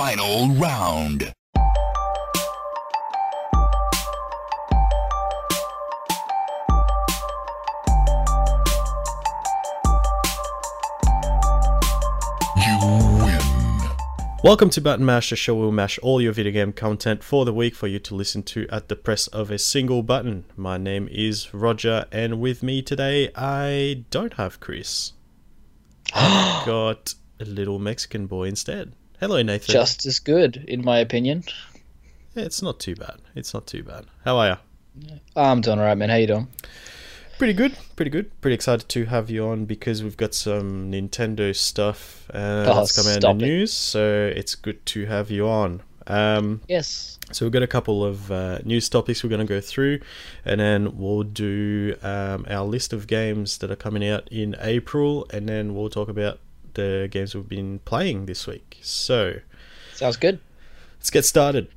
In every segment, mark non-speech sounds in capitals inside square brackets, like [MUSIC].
final round. Welcome to Button Mash, the show where we mash all your video game content for the week for you to listen to at the press of a single button. My name is Roger, and with me today, I don't have Chris. I've [GASPS] got a little Mexican boy instead. Hello, Nathan. Just as good, in my opinion. Yeah, it's not too bad. It's not too bad. How are you? I'm doing alright, man. How you doing? Pretty good, pretty good. Pretty excited to have you on because we've got some Nintendo stuff uh, Oh, that's coming out in the news, so it's good to have you on. Um, Yes. So we've got a couple of uh, news topics we're going to go through, and then we'll do um, our list of games that are coming out in April, and then we'll talk about the games we've been playing this week. So Sounds good. let's get started.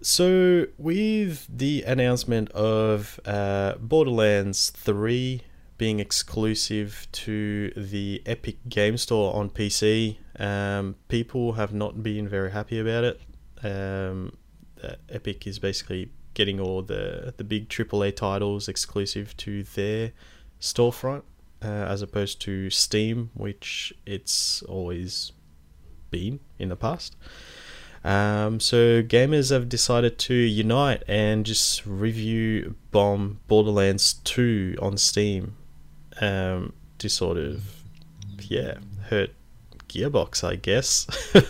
So with the announcement of uh, Borderlands 3 being exclusive to the Epic Game Store on PC, um, people have not been very happy about it. Um, uh, Epic is basically getting all the the big AAA titles exclusive to their storefront, uh, as opposed to Steam, which it's always been in the past. Um, so gamers have decided to unite and just review bomb Borderlands 2 on Steam um, to sort of yeah hurt Gearbox, I guess. [LAUGHS]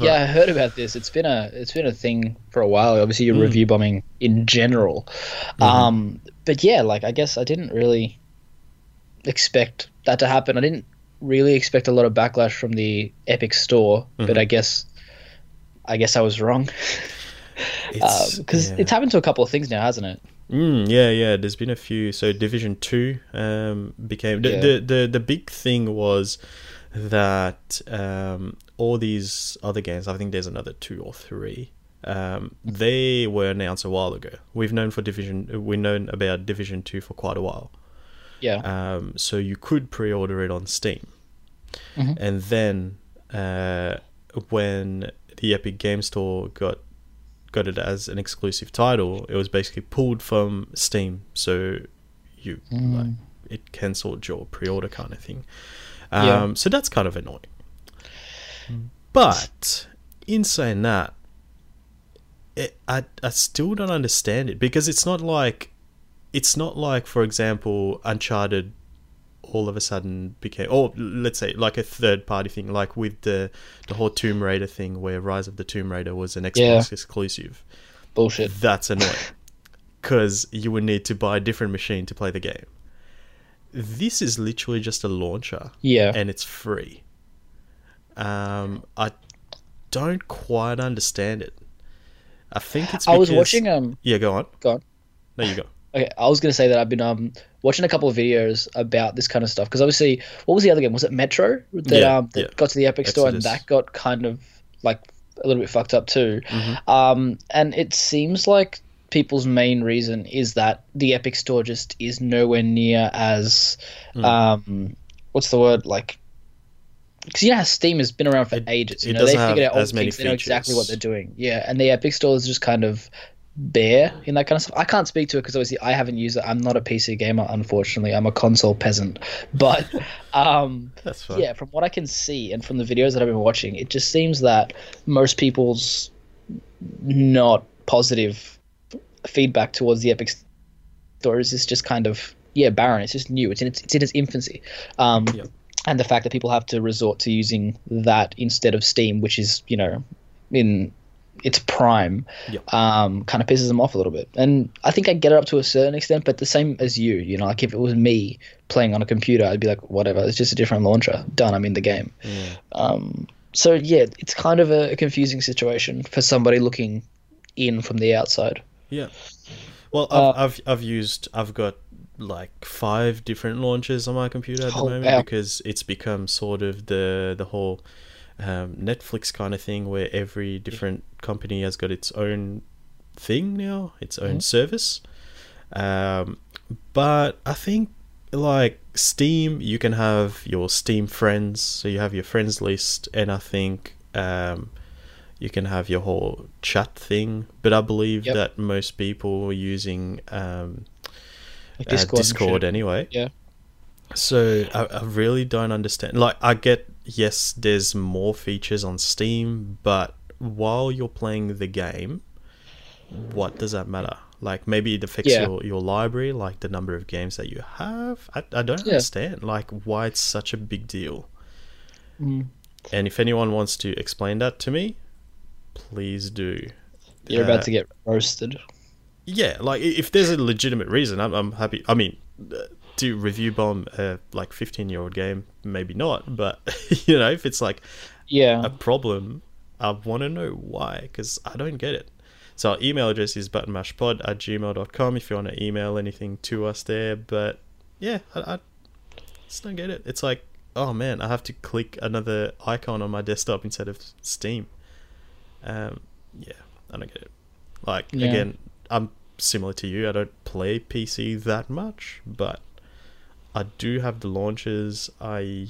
Yeah, I heard about this. It's been a it's been a thing for a while. Obviously, Hmm. your review bombing in general. Mm-hmm. Um, but yeah, like I guess I didn't really expect that to happen. I didn't really expect a lot of backlash from the Epic Store, Mm-hmm. but I guess I guess I was wrong [LAUGHS] it's- because yeah. it's happened to a couple of things now, hasn't it? Mm, yeah, yeah. There's been a few. So Division Two um, became the, Yeah. the the the big thing was that um, all these other games. I think there's another two or three. Um, they were announced a while ago. We've known for Division. We've known about Division Two for quite a while. Yeah. Um, so you could pre-order it on Steam, Mhm. and then uh, when the Epic Game Store got got it as an exclusive title, it was basically pulled from Steam, so you like it cancelled your pre-order kind of thing. Um, Yeah. So that's kind of annoying. But in saying that, it, I I still don't understand it because it's not like it's not like, for example, Uncharted all of a sudden became, or let's say, like a third party thing, like with the the whole Tomb Raider thing, where Rise of the Tomb Raider was an Xbox Yeah. exclusive. Bullshit. That's annoying [LAUGHS] because you would need to buy a different machine to play the game. This is literally just a launcher Yeah. and it's free. Um, I don't quite understand it. I think it's. I was watching um. Yeah, go on. Go on. There you go. Okay, I was gonna say that I've been um watching a couple of videos about this kind of stuff because obviously, what was the other game? Was it Metro that Yeah, um that yeah. got to the Epic Store and Exodus. that got kind of like a little bit fucked up too. Mhm. Um, and it seems like people's main reason is that the Epic Store just is nowhere near as Mm. um what's the word like. Because you know how Steam has been around for It- ages. You know they figured out all the things. They know exactly what they're doing. Yeah, and the Epic Store is just kind of bare in that kind of stuff. I can't speak to it because obviously I haven't used it. I'm not a PC gamer, unfortunately. I'm a console peasant. [LAUGHS] But um, [LAUGHS] yeah, from what I can see and from the videos that I've been watching, it just seems that most people's not positive feedback towards the Epic Store is just kind of yeah barren. It's just new. It's in its, it's in its infancy. Um, Yeah. And the fact that people have to resort to using that instead of Steam, which is you know in its prime, Yeah. um, kind of pisses them off a little bit. And I think I get it up to a certain extent, but the same as you, you know, like if it was me playing on a computer, I'd be like, whatever, it's just a different launcher. Done, I'm in the game. Yeah. Um, so yeah, it's kind of a, a confusing situation for somebody looking in from the outside. Yeah. Well, I've, Uh, I've I've used I've got like five different launchers on my computer at the Oh, moment wow. because it's become sort of the the whole um, Netflix kind of thing where every different company has got its own thing now, its own Mhm. service. Um, but I think like Steam, you can have your Steam friends, so you have your friends list, and I think um, you can have your whole chat thing. But I believe Yep. that most people are using um, Like uh, Discord. Discord, anyway. Yeah. So I, I really don't understand. Like, I get yes, there's more features on Steam, but while you're playing the game, what does that matter? Like, maybe it affects Yeah. your, your library, like the number of games that you have. I, I don't Yeah. understand, like, why it's such a big deal. Mm. And if anyone wants to explain that to me, please do. You're Uh, about to get roasted. yeah, like if there's a legitimate reason, I'm, I'm happy. I mean, to review bomb a like 15 year old game, maybe not, but [LAUGHS] you know, if it's like Yeah. a problem, I want to know why because I don't get it. So our email address is buttonmashpod at gmail.com if you want to email anything to us there. But yeah, I, I just don't get it. It's like, oh man, I have to click another icon on my desktop instead of Steam. Um, yeah, I don't get it. Like Yeah. again, I'm similar to you. I don't play PC that much, but I do have the launchers. I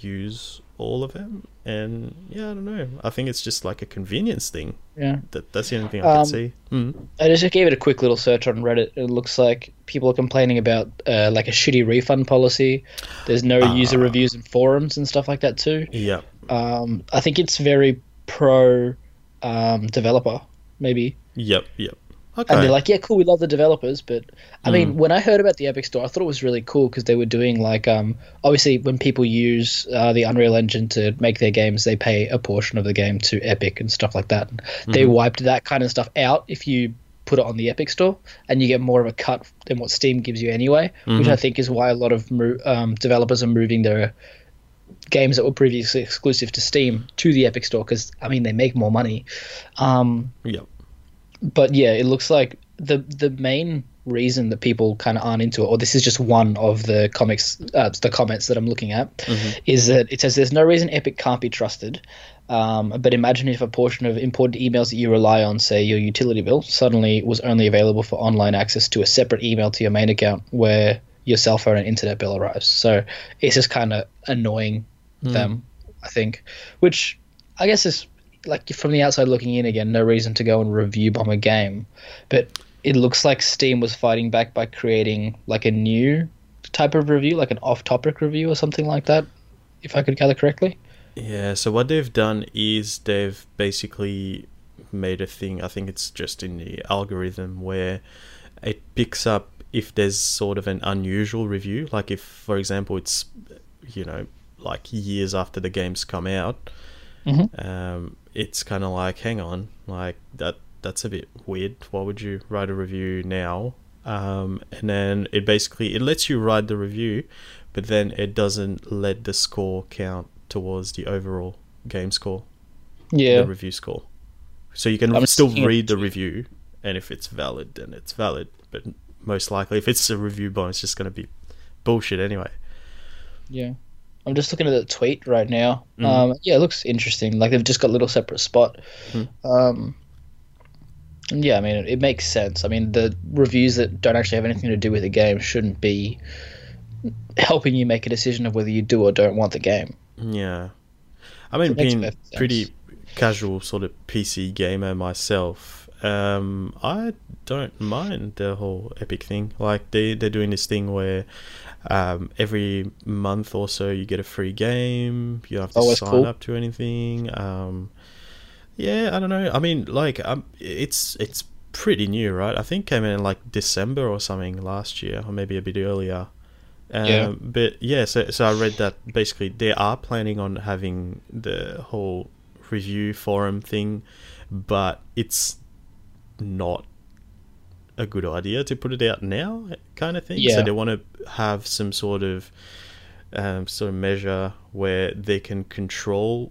use all of them, and yeah, I don't know. I think it's just like a convenience thing. yeah. That that's the only thing I can Um, see. Mm. I just gave it a quick little search on Reddit. It looks like people are complaining about uh, like a shitty refund policy. There's no user Ah. reviews and forums and stuff like that too. Yeah, Um, I think it's very pro um, developer, maybe. yep, yep. Okay. And they're like, yeah, cool, we love the developers. But I Mm. mean, when I heard about the Epic Store, I thought it was really cool because they were doing like, um, obviously, when people use uh, the Unreal Engine to make their games, they pay a portion of the game to Epic and stuff like that. They Mm-hmm. wiped that kind of stuff out if you put it on the Epic Store, and you get more of a cut than what Steam gives you anyway, which Mm-hmm. I think is why a lot of um, developers are moving their games that were previously exclusive to Steam to the Epic Store because I mean they make more money. Um, yep. But yeah, it looks like the the main reason that people kind of aren't into it, or this is just one of the comics, uh, the comments that I'm looking at, is that it says there's no reason Epic can't be trusted. Um, but imagine if a portion of important emails that you rely on, say your utility bill, suddenly was only available for online access to a separate email to your main account where your cell phone and internet bill arrives. So it's just kind of annoying them, I think, which I guess is like from the outside looking in again, no reason to go and review bomb a game, but it looks like Steam was fighting back by creating like a new type of review, like an off-topic review or something like that, if I could gather correctly. Yeah, so what they've done is they've basically made a thing, I think it's just in the algorithm, where it picks up if there's sort of an unusual review. Like if, for example, it's, you know, like years after the game's come out, Mhm. um, it's kind of like, hang on, like that that's a bit weird. Why would you write a review now? Um, and then it basically it lets you write the review, but then it doesn't let the score count towards the overall game score, Yeah, the review score. So you can I'm still read the review, and if it's valid, then it's valid. But most likely, if it's a review bomb, it's just going to be bullshit anyway. yeah. I'm just looking at the tweet right now. Mhm. Um, yeah, it looks interesting. Like they've just got a little separate spot. Mhm. Um, yeah, I mean, it, it makes sense. I mean, the reviews that don't actually have anything to do with the game shouldn't be helping you make a decision of whether you do or don't want the game. Yeah. I mean, being pretty casual sort of PC gamer myself, um, I don't mind the whole Epic thing. Like they they're doing this thing where um, every month or so you get a free game. You don't have to Oh, sign cool. up to anything. Um, yeah, I don't know. I mean, like, um, it's it's pretty new, right? I think came in like December or something last year, or maybe a bit earlier. Um, Yeah. But yeah, so so I read that basically they are planning on having the whole review forum thing, but it's not a good idea to put it out now, kind of thing. So they want to have some sort of um, sort of measure where they can control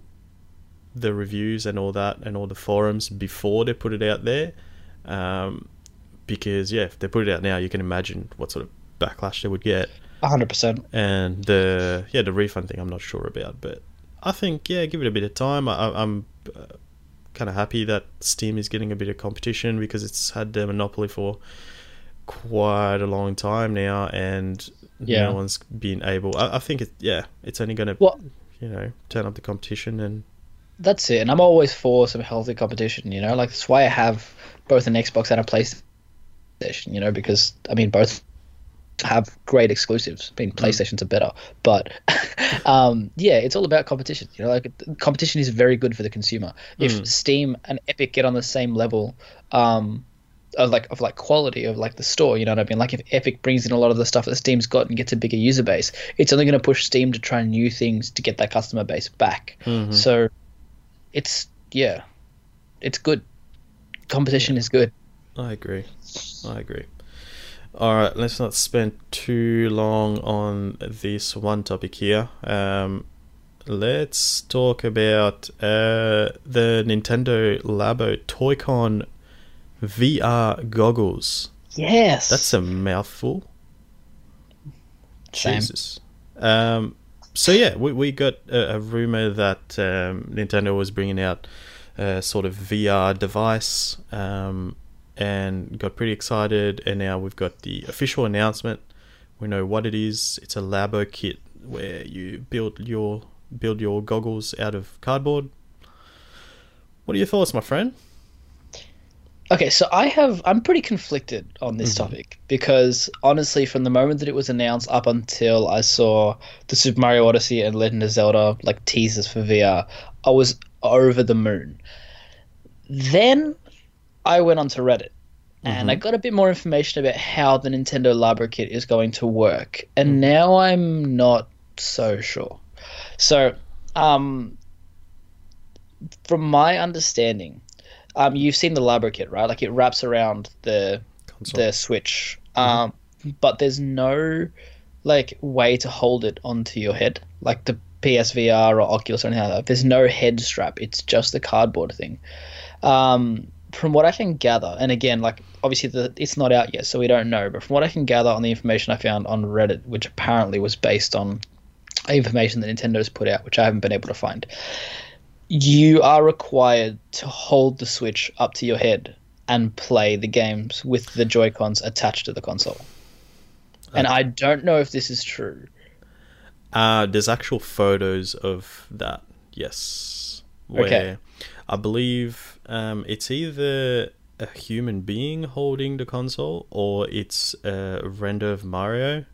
the reviews and all that and all the forums before they put it out there. Um, because yeah, if they put it out now, you can imagine what sort of backlash they would get. hundred percent. And the yeah, the refund thing, I'm not sure about, but I think yeah, give it a bit of time. I, I- I'm uh, kind of happy that Steam is getting a bit of competition because it's had the monopoly for quite a long time now, and Yeah. no one's been able. I, I think it yeah, it's only going to Well, you know turn up the competition and That's it. And I'm always for some healthy competition. You know, like that's why I have both an Xbox and a PlayStation. You know, because I mean both have great exclusives. I mean, PlayStations are better, but [LAUGHS] um, yeah, it's all about competition. You know, like competition is very good for the consumer. If Steam and Epic get on the same level, um, of like of like quality of like the store, you know what I mean? Like if Epic brings in a lot of the stuff that Steam's got and gets a bigger user base, it's only going to push Steam to try new things to get that customer base back. So it's yeah, it's good. Competition is good. I agree. I agree. All right, let's not spend too long on this one topic here. Um, let's talk about uh, the Nintendo Labo Toy-Con VR goggles. Yes, That's a mouthful. Same. Jesus. Um, so yeah, we, we got a, a rumor that um, Nintendo was bringing out a sort of VR device, um, and got pretty excited. And now we've got the official announcement. We know what it is. It's a Labo kit where you build your build your goggles out of cardboard. What are your thoughts, my friend? Okay, so I have I'm pretty conflicted on this mm-hmm. topic because honestly, from the moment that it was announced up until I saw the Super Mario Odyssey and Legend of Zelda like teasers for VR, I was over the moon. Then I went onto Reddit and I got a bit more information about how the Nintendo Labo kit is going to work, and now I'm not so sure. So, um, from my understanding, um, you've seen the Labo kit, right? Like it wraps around the Console. the Switch, um, but there's no like way to hold it onto your head, like the PSVR or Oculus or anything like that. There's no head strap. It's just the cardboard thing. Um, from what I can gather, and again, like obviously the, it's not out yet, so we don't know. But from what I can gather on the information I found on Reddit, which apparently was based on information that Nintendo's put out, which I haven't been able to find, you are required to hold the Switch up to your head and play the games with the Joy Cons attached to the console. And I don't know if this is true. Uh, there's actual photos of that. Yes. Where Okay. I believe um, it's either a human being holding the console or it's a render of Mario.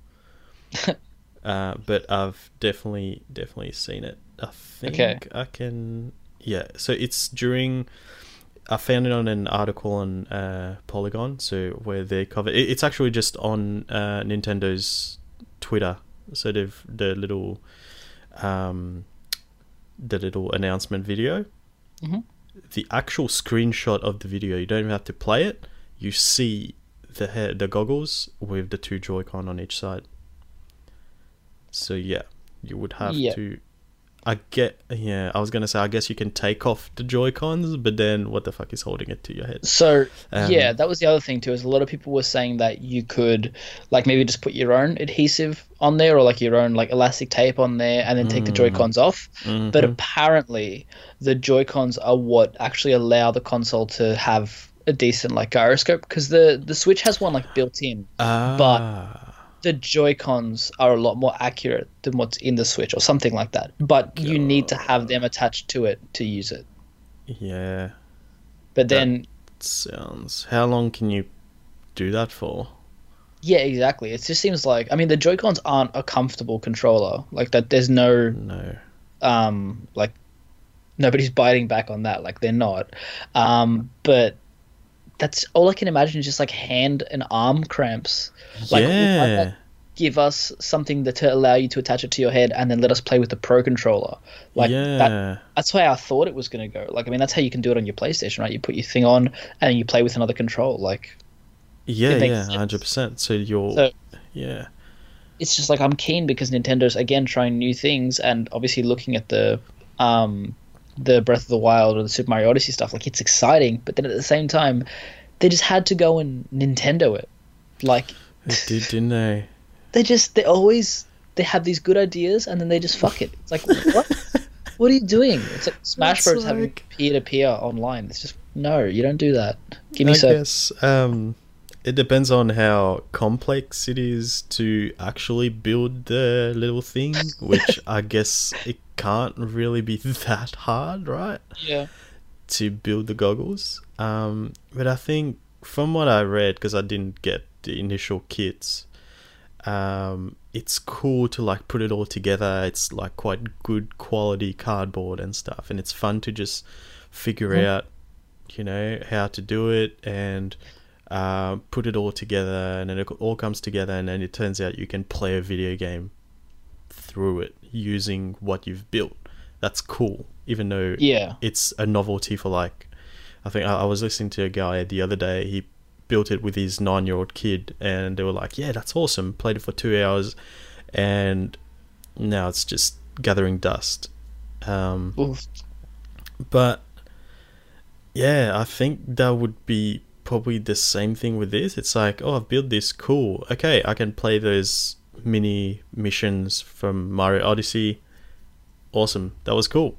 [LAUGHS] uh, but I've definitely definitely seen it. I think Okay. I can. Yeah. So it's during. I found it on an article on uh, Polygon, so where they cover. It, it's actually just on uh, Nintendo's Twitter. So they've the little, um, the little announcement video. Mhm. The actual screenshot of the video, you don't even have to play it. You see the head, the goggles with the two Joy-Con on each side. So yeah, you would have Yeah. to. I get yeah. I was gonna say I guess you can take off the Joy Cons, but then what the fuck is holding it to your head? So Um, yeah, that was the other thing too. Is a lot of people were saying that you could like maybe just put your own adhesive on there or like your own like elastic tape on there and then take the Joy Cons off. Mm-hmm. But apparently, the Joy Cons are what actually allow the console to have a decent like gyroscope because the the Switch has one like built in. Ah, The Joy Cons are a lot more accurate than what's in the Switch or something like that. But you need to have them attached to it to use it. yeah. But then Sounds. How long can you do that for? Yeah, exactly. It just seems like I mean the Joy Cons aren't a comfortable controller. Like that, there's no No. um like nobody's biting back on that. Like they're not. Um, but that's all I can imagine is just like hand and arm cramps. Like, yeah. give us something that to allow you to attach it to your head and then let us play with the Pro controller. Like yeah. that, that's how I thought it was going to go. Like I mean that's how you can do it on your PlayStation, right? You put your thing on and you play with another control. Like yeah, yeah, hundred percent. So you're So- yeah. it's just like I'm keen because Nintendo's again trying new things and obviously looking at the um the Breath of the Wild or the Super Mario Odyssey stuff like it's exciting but then at the same time they just had to go and Nintendo it. Like They did, didn't they? [LAUGHS] they just they always they have these good ideas and then they just fuck it. It's like what? [LAUGHS] What are you doing? It's like Smash That's Bros. having peer to peer online. It's just no you don't do that. Give me I some guess um, it depends on how complex it is to actually build the little thing, [LAUGHS] which I guess it can't really be [LAUGHS] that hard, right? Yeah. To build the goggles. Um, but I think from what I read, because I didn't get the initial kits, um, it's cool to like put it all together. It's like quite good quality cardboard and stuff, and it's fun to just figure Mhm. out, you know, how to do it and uh, put it all together, and then it all comes together, and then it turns out you can play a video game through it using what you've built. That's cool, even though Yeah. it's a novelty for like I think I, I was listening to a guy the other day. He built it with his nine-year-old kid, and they were like, "Yeah, that's awesome." Played it for two hours, and now it's just gathering dust. Um, but yeah, I think that would be probably the same thing with this. It's like, oh, I've built this, cool. Okay, I can play those mini missions from Mario Odyssey. Awesome, that was cool.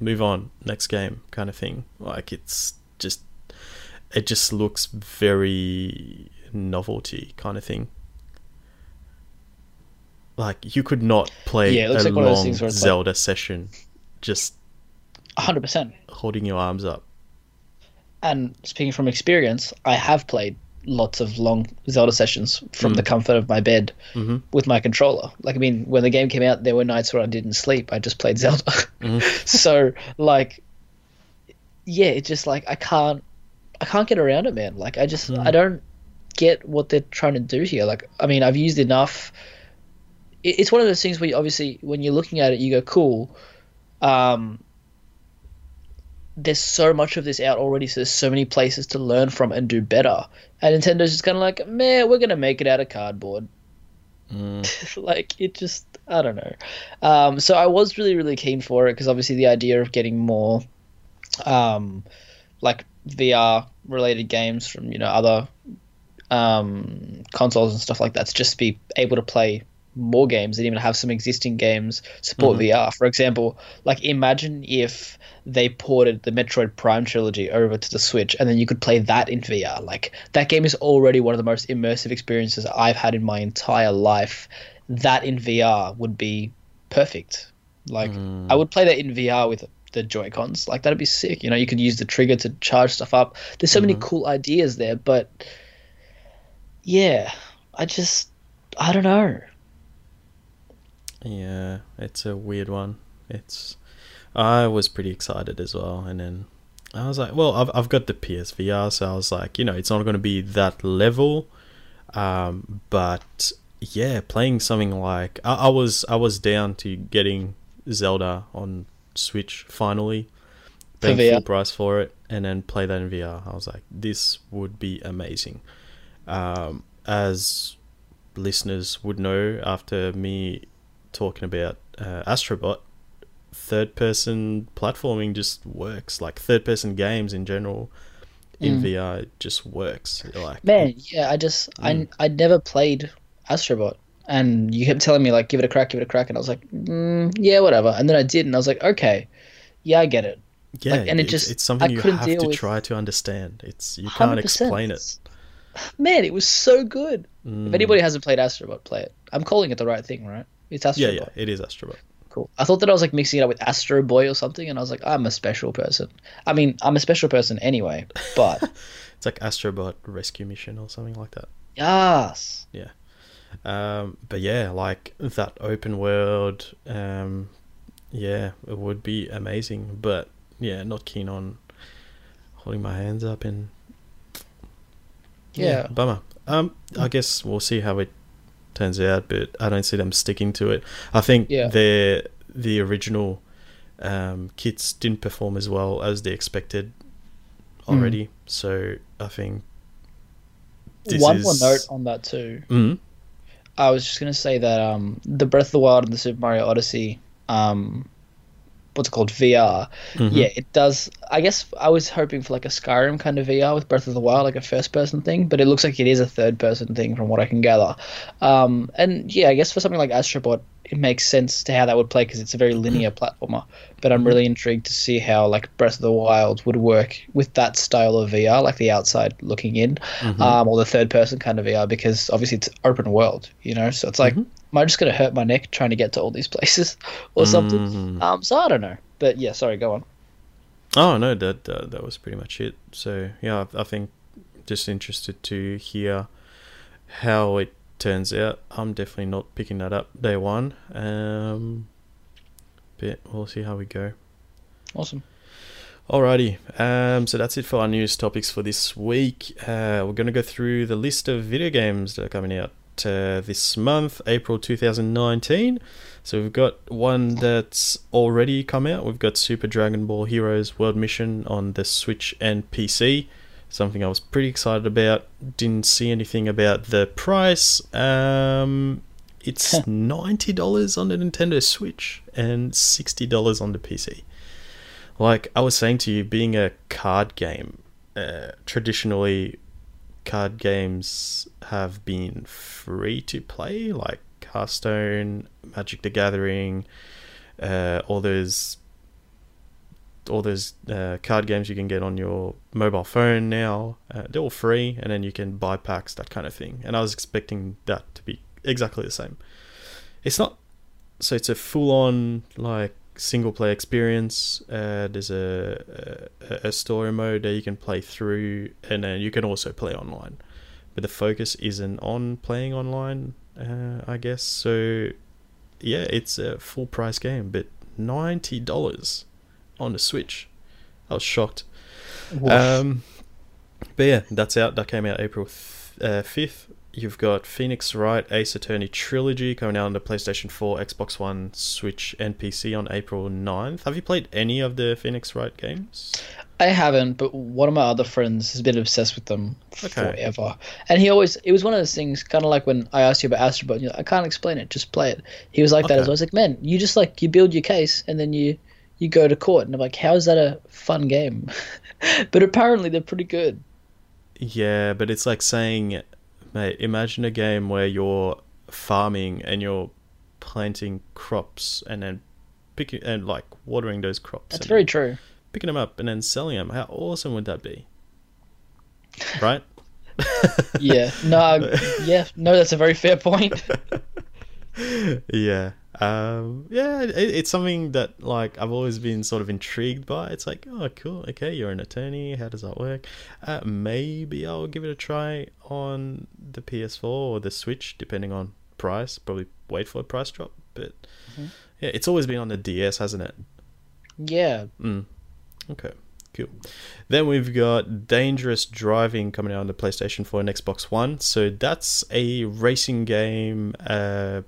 Move on, next game, kind of thing. Like it's just, it just looks very novelty kind of thing. Like you could not play Yeah, a like one of those long where like- Zelda session just 100%. holding your arms up. And speaking from experience, I have played lots of long Zelda sessions from Mm. the comfort of my bed hmm with my controller. Like, I mean, when the game came out, there were nights where I didn't sleep. I just played Zelda. Mhm. [LAUGHS] so, like, yeah, it's just like I can't, I can't get around it, man. Like, I just, Mm. I don't get what they're trying to do here. Like, I mean, I've used enough. It's one of those things where you, obviously, when you're looking at it, you go, cool. Um, there's so much of this out already, so there's so many places to learn from and do better. And Nintendo's just kind of like, man, we're gonna make it out of cardboard. Mm. [LAUGHS] like it just, I don't know. Um, so I was really, really keen for it because obviously the idea of getting more, um, like VR related games from you know other um, consoles and stuff like that, to just be able to play more games and even have some existing games support Mhm. VR. For example, like imagine if they ported the Metroid Prime trilogy over to the Switch and then you could play that in VR. Like that game is already one of the most immersive experiences I've had in my entire life. That in VR would be perfect. Like Mm. I would play that in VR with the Joy Cons. Like that'd be sick. You know, you could use the trigger to charge stuff up. There's so many Mhm. cool ideas there, but yeah, I just I don't know. Yeah, it's a weird one. It's I was pretty excited as well, and then I was like, well, I've I've got the PSVR, so I was like, you know, it's not going to be that level, um, but yeah, playing something like I, I was I was down to getting Zelda on Switch finally, paying full price for it, and then play that in VR. I was like, this would be amazing. Um, as listeners would know after me talking about uh, Astrobot, third person platforming just works. Like third person games in general in Mm. VR just works. Like Man, yeah, I just Mm. I I never played Astrobot, and you kept telling me like give it a crack, give it a crack, and I was like, mm, yeah, whatever. And then I did, and I was like, okay, yeah, I get it. yeah, like, and it it's, just- it's something I you have to with- try to understand. It's you can't 100%. explain it. Man, it was so good. Mm. If anybody hasn't played Astrobot, play it. I'm calling it the right thing, right? It's Astrobot. yeah, yeah, it is Astro Boy. Cool. I thought that I was like mixing it up with Astro Boy or something, and I was like, I'm a special person. I mean, I'm a special person anyway, but [LAUGHS] It's like Astro Astrobot Rescue Mission or something like that. yes. Yeah. Um, but yeah, like that open world, um, yeah, it would be amazing. But yeah, not keen on holding my hands up and Yeah. bummer. Um, I guess we'll see how it turns out, but I don't see them sticking to it. I think Yeah. their the original um, kits didn't perform as well as they expected already. So I think One is more note on that too. Mhm. I was just gonna say that um, the Breath of the Wild and the Super Mario Odyssey, um, what's it called VR? Mhm. Yeah, it does. I guess I was hoping for like a Skyrim kind of VR with Breath of the Wild, like a first-person thing, but it looks like it is a third-person thing from what I can gather. Um, and yeah, I guess for something like Astrobot, it makes sense to how that would play because it's a very linear platformer. But I'm really intrigued to see how like Breath of the Wild would work with that style of VR, like the outside looking in, um, or the third person kind of VR, because obviously it's open world, you know. So it's like, am I just gonna hurt my neck trying to get to all these [LAUGHS] places or something? Um, so I don't know. But yeah, sorry, go on. Oh no, that uh, that was pretty much it. So yeah, I, I think just interested to hear how it turns out. I'm definitely not picking that up day one. Um, but we'll see how we go. Awesome. Alrighty, um, so that's it for our news topics for this week. Uh, we're going to go through the list of video games that are coming out uh, this month, April 2019. So we've got one that's already come out. We've got Super Dragon Ball Heroes World Mission on the Switch and PC. Something I was pretty excited about. Didn't see anything about the price. Um, it's ninety dollars on the Nintendo Switch and sixty dollars on the PC. Like I was saying to you, being a card game, uh, traditionally card games have been free to play, like Hearthstone, Magic the Gathering, uh, all those all those uh, card games you can get on your mobile phone now. Uh, they're all free, and then you can buy packs, that kind of thing. And I was expecting that to be exactly the same. It's not. So it's a full-on like single player experience. Uh, there's a, a a story mode that you can play through, and then you can also play online. But the focus isn't on playing online, uh, I guess. So yeah, it's a full price game, but ninety dollars on the Switch. I was shocked. Um, but yeah, that's out. That came out April uh, fifth. You've got Phoenix Wright Ace Attorney Trilogy coming out on the PlayStation 4, Xbox One, Switch, and PC on April 9th. Have you played any of the Phoenix Wright games? I haven't, but one of my other friends has been obsessed with them Okay. forever. And he always, it was one of those things, kind of like when I asked you about Astrobot, and you're like, I can't explain it, just play it. He was like that as well. I was like, man, you just like, you build your case and then you, you go to court. And I'm like, how is that a fun game? [LAUGHS] but apparently they're pretty good. Yeah, but it's like saying, mate, imagine a game where you're farming and you're planting crops and then picking and like watering those crops. That's very true. picking them up and then selling them. How awesome would that be? [LAUGHS] Right? Yeah. No, [LAUGHS] yeah. No, that's a very fair point. Yeah. Um, yeah, it, it's something that like I've always been sort of intrigued by. It's like, oh, cool. Okay, you're an attorney. How does that work? Uh, maybe I'll give it a try on the PS4 or the Switch, depending on price. Probably wait for a price drop. But yeah, it's always been on the DS, hasn't it? yeah. Mm. Okay, cool. Then we've got Dangerous Driving coming out on the PlayStation 4 and Xbox One. So that's a racing game. Uh,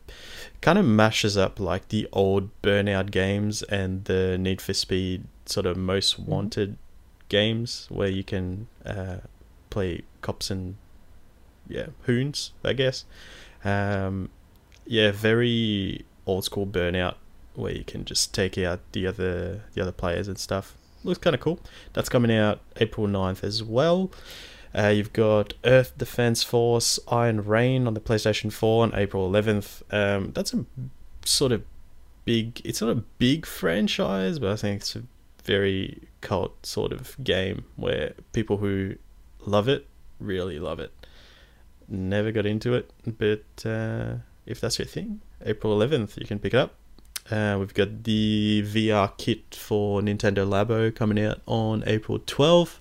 kind of mashes up like the old Burnout games and the Need for Speed sort of most wanted games where you can uh, play cops and yeah hoons, I guess. Um, yeah, very old school Burnout where you can just take out the other the other players and stuff. Looks kind of cool. That's coming out April 9th as well. Uh, you've got Earth Defense Force Iron Rain on the PlayStation 4 on April 11th. Um, that's a sort of big. It's not a big franchise, but I think it's a very cult sort of game where people who love it really love it. Never got into it, but uh, if that's your thing, April 11th, you can pick it up. Uh, we've got the VR kit for Nintendo Labo coming out on April 12th.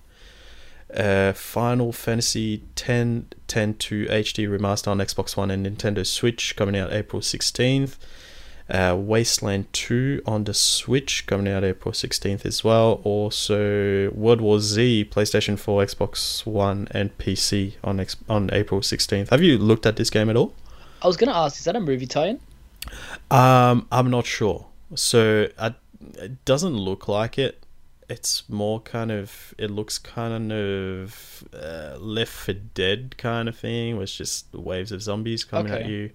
Uh, Final Fantasy 10 10-2 HD remaster on Xbox One and Nintendo Switch coming out April 16th. Uh, Wasteland 2 on the Switch coming out April 16th as well. Also, World War Z, PlayStation 4, Xbox One, and PC on X- on April 16th. Have you looked at this game at all? I was going to ask, is that a movie tie-in? Um, I'm not sure. So I, it doesn't look like it. It's more kind of. It looks kind of uh, Left 4 Dead kind of thing. Where it's just waves of zombies coming at you.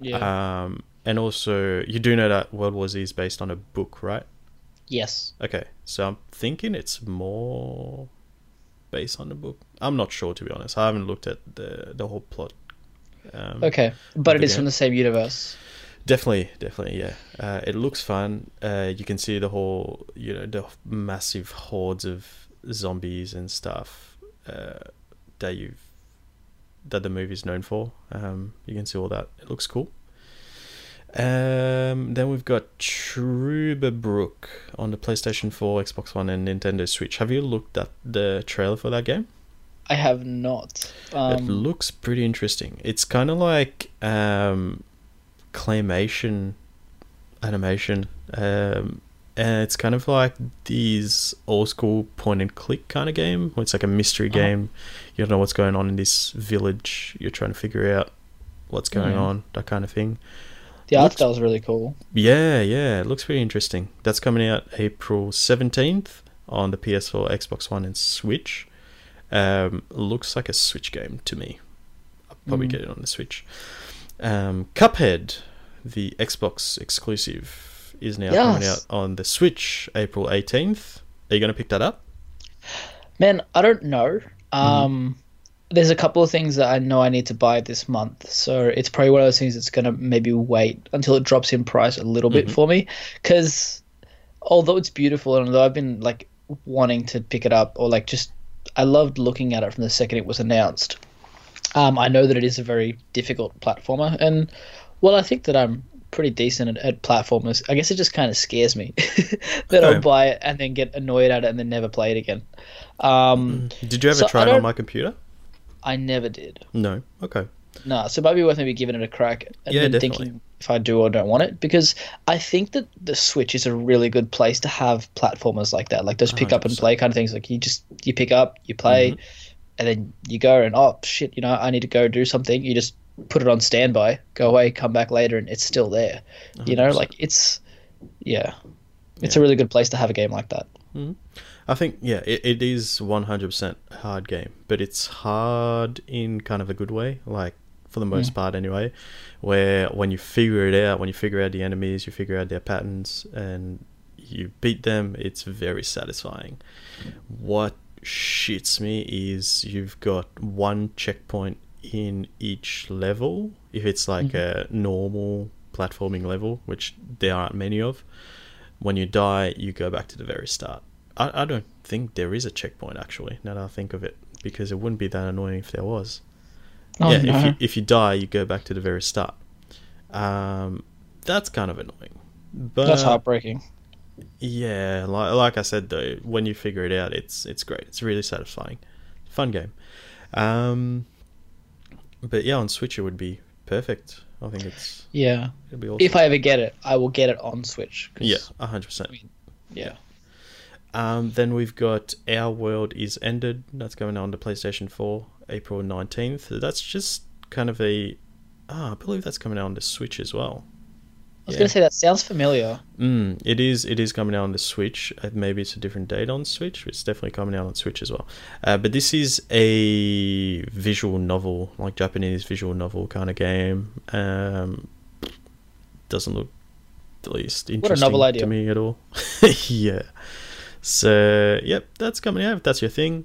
Yeah. Um, and also you do know that World War Z is based on a book, right? yes. Okay, so I'm thinking it's more based on the book. I'm not sure to be honest. I haven't looked at the the whole plot. Um, Okay. But it is is from the same universe. Definitely, definitely, yeah. Uh, it looks fun. Uh, you can see the whole, you know, the massive hordes of zombies and stuff uh, that you've that the movie's known for. Um, you can see all that. It looks cool. Um, then we've got Brook on the PlayStation 4, Xbox One, and Nintendo Switch. Have you looked at the trailer for that game? I have not. it Um, looks pretty interesting. It's kind of like um, claymation animation, um, and it's kind of like these old school point and click kind of game. Where it's like a mystery Uh-huh. game. You don't know what's going on in this village. You're trying to figure out what's going Mhm. on. That kind of thing. the art looks- style is really cool. Yeah, yeah, it looks pretty interesting. That's coming out April 17th on the PS4, Xbox One, and Switch. Um, looks like a Switch game to me. I'll probably Mm. get it on the Switch. Um, Cuphead, the Xbox exclusive, is now coming out on the Switch April 18th. Are you going to pick that up? Man, I don't know. Mm-hmm. Um, there's a couple of things that I know I need to buy this month, so it's probably one of those things that's gonna maybe wait until it drops in price a little bit Mhm. for me. Because although it's beautiful, and although I've been like wanting to pick it up, or like just I loved looking at it from the second it was announced. Um, I know that it is a very difficult platformer, and well, I think that I'm pretty decent at, at platformers. I guess it just kind of scares me [LAUGHS] that. I'll buy it and then get annoyed at it and then never play it again. Um, Did you ever So, try it on my computer? I never did. No. Okay. No, so it might be worth maybe giving it a crack and Yeah, thinking if I do or don't want it because I think that the Switch is a really good place to have platformers like that, like those pick-up-and-play kind of things. Like you just you pick up, you play, Mm-hmm. And then you go and oh shit, you know I need to go do something. You just put it on standby, go away, come back later, and it's still there. You know, like it's yeah, it's Yeah. a really good place to have a game like that. Mm-hmm. I think yeah, it, it is one hundred percent hard game, but it's hard in kind of a good way, like for the most mm. part anyway. Where when you figure it out, when you figure out the enemies, you figure out their patterns, and you beat them, it's very satisfying. What shits me is you've got one checkpoint in each level. If it's like a normal platforming level, which there aren't many of, when you die, you go back to the very start. I, I don't think there is a checkpoint actually. Now that I think of it, because it wouldn't be that annoying if there was. Oh, yeah, no. if you if you die, you go back to the very start. Um, that's kind of annoying. But That's heartbreaking. Yeah, like, like I said though, when you figure it out, it's it's great. It's really satisfying, fun game. Um, but yeah, on Switch it would be perfect. I think it's Yeah. it'd be awesome. If I ever get it, I will get it on Switch. yeah, hundred percent. Yeah. Um, then we've got Our World Is Ended. That's going out on to PlayStation 4, April 19th. That's just kind of a. Ah, I believe that's coming out on the Switch as well. I was Yeah. gonna say that sounds familiar. Mm, it is. It is coming out on the Switch. Uh, Maybe it's a different date on Switch. It's definitely coming out on Switch as well. Uh, but this is a visual novel, like Japanese visual novel kind of game. Um, doesn't look the least interesting to me at all. [LAUGHS] yeah. So yep, that's coming out. If that's your thing,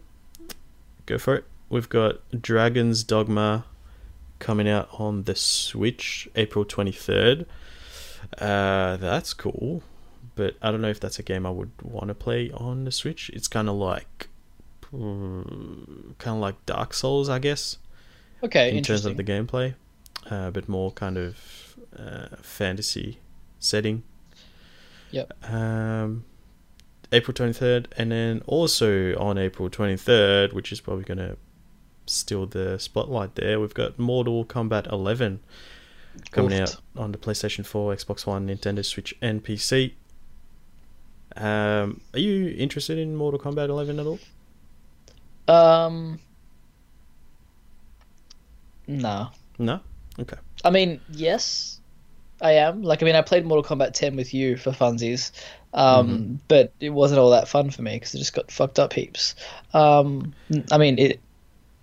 go for it. We've got Dragon's Dogma coming out on the Switch April twenty third. Uh, that's cool, but I don't know if that's a game I would want to play on the Switch. It's kind of like, kind of like Dark Souls, I guess, Okay, in terms of the gameplay, uh, bit more kind of uh, fantasy setting. Yep. Um, April twenty third, and then also on April twenty third, which is probably gonna steal the spotlight there. We've got Mortal Kombat eleven coming Oofed. out on the PlayStation 4, Xbox One, Nintendo Switch, and PC. Um, are you interested in Mortal Kombat 11 at all? Um, no. No. Okay. I mean, yes, I am. Like, I mean, I played Mortal Kombat 10 with you for funsies, um, Mm-hmm. but it wasn't all that fun for me because it just got fucked up heaps. Um, I mean, it.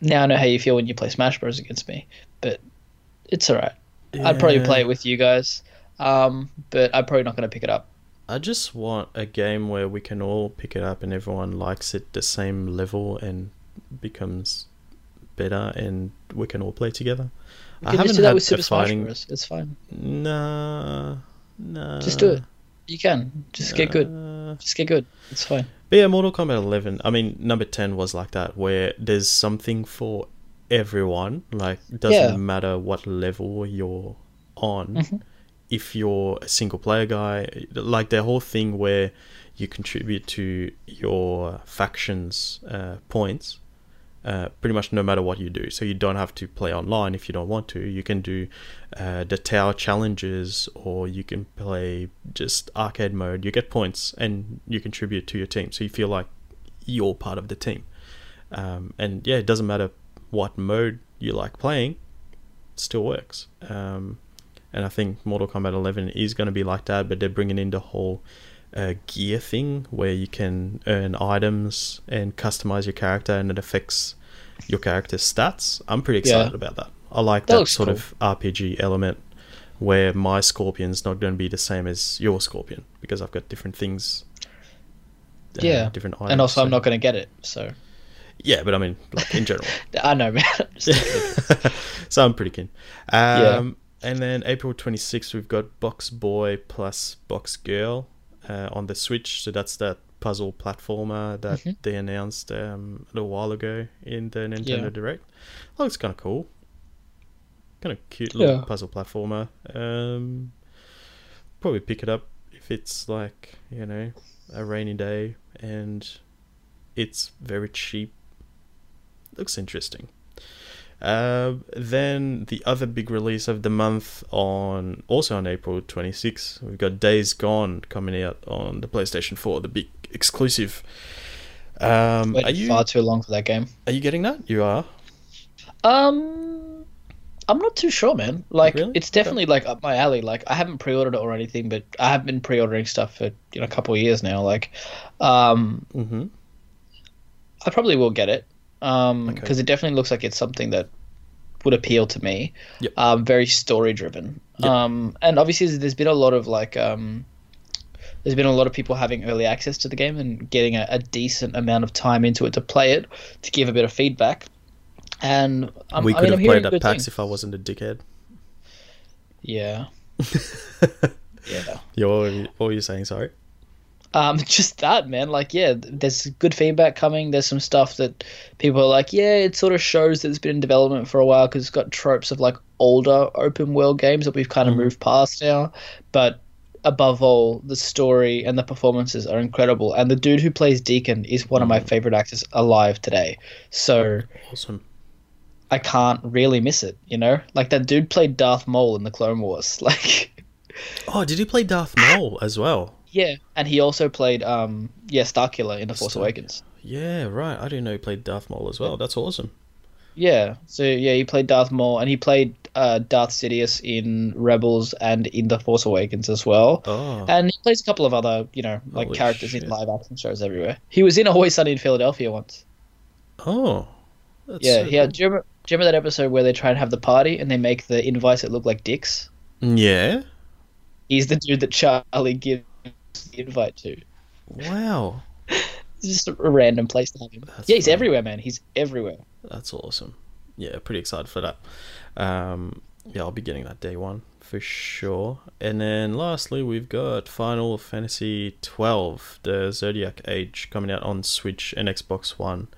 Now I know how you feel when you play Smash Bros against me, but it's alright. I'd probably play it with you guys, um, but I'm probably not going to pick it up. I just want a game where we can all pick it up and everyone likes it the same level and becomes better and we can all play together. You can just do that with Super Smash Bros. It's fine. Nah, nah. Just do it. You can. Just get good. Just get good. It's fine. But yeah, Mortal Kombat 11. I mean, number 10 was like that, where there's something for everyone. Like, doesn't Yeah. matter what level you're on. Mhm. If you're a single player guy, like the whole thing where you contribute to your faction's uh, points, uh, pretty much no matter what you do. So you don't have to play online if you don't want to. You can do uh, the tower challenges, or you can play just arcade mode. You get points and you contribute to your team, so you feel like you're part of the team. Um, and yeah, it doesn't matter what mode you like playing, still works. Um, and I think Mortal Kombat 11 is going to be like that, but they're bringing in the whole uh, gear thing where you can earn items and customize your character, and it affects your character's stats. I'm pretty Yeah. excited about that. I like That that, sort cool. of RPG element where my Scorpion's not going to be the same as your Scorpion because I've got different things. uh, Yeah. different items. And also, I'm not going to get it. So Yeah, but I mean, like in general. [LAUGHS] I know, man. [LAUGHS] [LAUGHS] So I'm pretty keen. Um, Yeah. And then April 26th, we've got Box Boy plus Box Girl uh, on the Switch. So that's that puzzle platformer that Mhm. they announced um, a little while ago in the Nintendo Yeah. Direct. Looks kind of cool. Kind of cute little Yeah. puzzle platformer. Um, probably pick it up if it's like, you know, a rainy day and it's very cheap. Looks interesting. Uh, then the other big release of the month on also on April 26th, we've got Days Gone coming out on the PlayStation 4, the big exclusive. Um, are you far too long for that game. are you getting that? You are. Um, I'm not too sure, man. Like, Really? it's definitely like up my alley. Like, I haven't pre-ordered it or anything, but I have been pre-ordering stuff for you know a couple of years now. Like, um, Mm-hmm. I probably will get it. Um, Okay. because it definitely looks like it's something that would appeal to me. Yep. Um, very story driven. Yep. Um, and obviously there's been a lot of like um. There's been a lot of people having early access to the game and getting a, a decent amount of time into it to play it, to give a bit of feedback. And I'm, we I could mean, I'm have played at PAX things. if I wasn't a dickhead. Yeah. [LAUGHS] yeah. Yo, what were what were you saying? Sorry. Um, [LAUGHS] just that, man. Like, yeah, there's good feedback coming. There's some stuff that people are like, yeah, it sort of shows that it's been in development for a while because it's got tropes of like older open world games that we've kind of Mhm. moved past now. But above all, the story and the performances are incredible. And the dude who plays Deacon is one of my favorite actors alive today. So Awesome. I can't really miss it, you know? Like, that dude played Darth Maul in the Clone Wars. [LAUGHS] Like, Oh, did he play Darth Maul as well? Yeah. And he also played, um, yeah, Starkiller in The Force Starkiller. Awakens. Yeah, right. I didn't know he played Darth Maul as well. That's awesome. Yeah, so yeah, he played Darth Maul, and he played uh, Darth Sidious in Rebels and in The Force Awakens as well. Oh, And he plays a couple of other, you know, like Holy characters shit. in live action shows everywhere. He was in Always Sunny in Philadelphia once. oh. That's yeah, so yeah. cool. Do you, remember, do you remember that episode where they try and have the party and they make the invites that look like dicks? Yeah. He's the dude that Charlie gives the invite to. Wow. [LAUGHS] It's just a random place to have him. That's yeah, he's funny. everywhere, man. He's everywhere. That's awesome. Yeah, pretty excited for that. Um, yeah, I'll be getting that day one for sure. And then lastly, we've got Final Fantasy twelve, the Zodiac Age, coming out on Switch and Xbox One,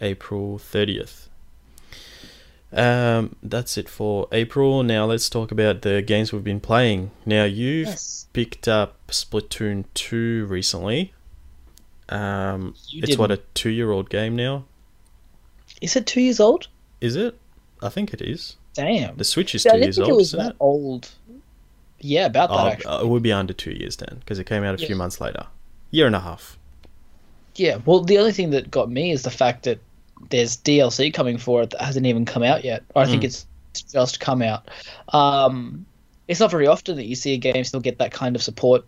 April thirtieth. Um, that's it for April. Now let's talk about the games we've been playing. Now you've Yes. picked up Splatoon two recently. Um, You it's what a two-year-old game now. Is it two years old? Is it? I think it is. Damn. The Switch is Yeah, two didn't years old, it was isn't that it? old. Yeah, about that Oh, actually. uh, it would be under two years then, because it came out a few months later. Year and a half. Yeah, well, the only thing that got me is the fact that there's DLC coming for it that hasn't even come out yet. Or I think Mm. it's just come out. Um, it's not very often that you see a game still get that kind of support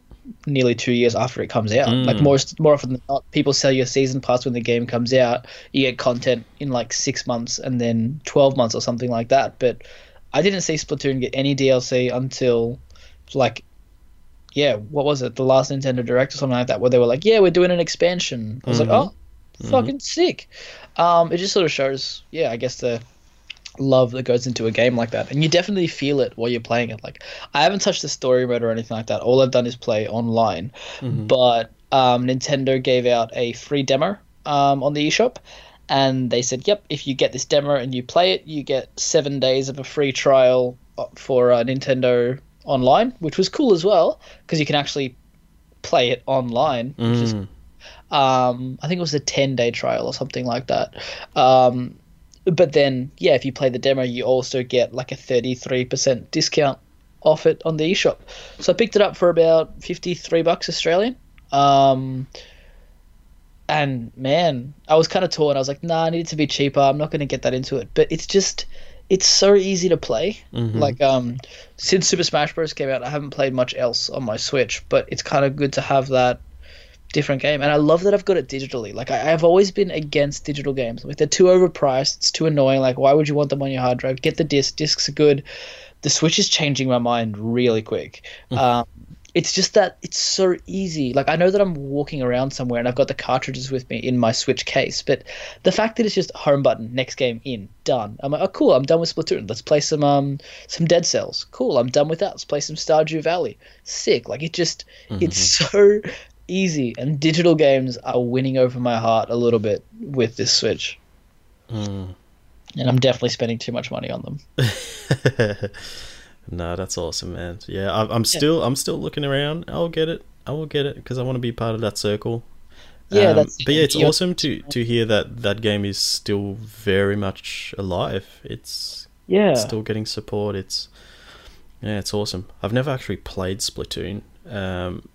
nearly two years after it comes out. Mm. Like more more often than not, people sell you a season pass when the game comes out. You get content in like six months and then twelve months or something like that. But I didn't see Splatoon get any DLC until like yeah, what was it? The last Nintendo Direct or something like that, where they were like, "Yeah, we're doing an expansion." I was Mhm. like, "Oh, fucking sick!" Um, it just sort of shows, yeah, I guess the love that goes into a game like that, and you definitely feel it while you're playing it. Like I haven't touched the story mode or anything like that. All I've done is play online, but um, Nintendo gave out a free demo um, on the eShop, and they said, "Yep, if you get this demo and you play it, you get seven days of a free trial uh, for uh, Nintendo Online, which was cool as well because you can actually play it online, which is Mm. Um, I think it was a 10 day trial or something like that. Um, but then, yeah, if you play the demo, you also get like a 33% discount off it on the eShop. So I picked it up for about 53 bucks Australian. Um, and man, I was kind of torn. I was like, nah, I need it to be cheaper. I'm not going to get that into it. But it's just, it's so easy to play. Like, um, since Super Smash Bros. came out, I haven't played much else on my Switch, but it's kind of good to have that different game. And I love that I've got it digitally. Like I, I've always been against digital games. Like they're too overpriced. It's too annoying. Like why would you want them on your hard drive? Get the disc. Discs are good. The Switch is changing my mind really quick. Um, it's just that it's so easy. Like I know that I'm walking around somewhere and I've got the cartridges with me in my Switch case, but the fact that it's just home button, next game in, done. I'm like, oh cool, I'm done with Splatoon. Let's play some um some Dead Cells. Cool, I'm done with that. Let's play some Stardew Valley. Sick. Like it just it's so easy and digital games are winning over my heart a little bit with this Switch. Mm. And I'm definitely spending too much money on them. [LAUGHS] no, that's awesome, man. Yeah, I, I'm still I'm still looking around. I'll get it. I will get it because I want to be part of that circle. Yeah, Um, that's but yeah, it's awesome to to hear that that game is still very much alive. It's Yeah. still getting support. It's yeah, it's awesome. I've never actually played Splatoon. Um,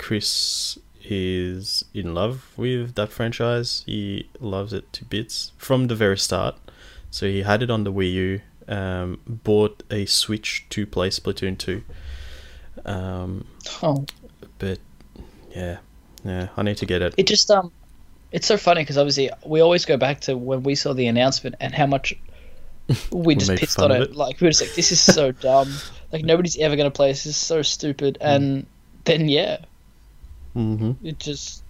Chris is in love with that franchise. He loves it to bits from the very start. So he had it on the Wii U. Um, bought a Switch to play Splatoon two. Um, Oh. but yeah, yeah, I need to get it. it just um it's so funny because obviously we always go back to when we saw the announcement and how much [LAUGHS] we just pissed on it. it. Like we were just like, this is so [LAUGHS] dumb. Like nobody's ever gonna play this. This is so stupid. Hmm. And then yeah, hmm it just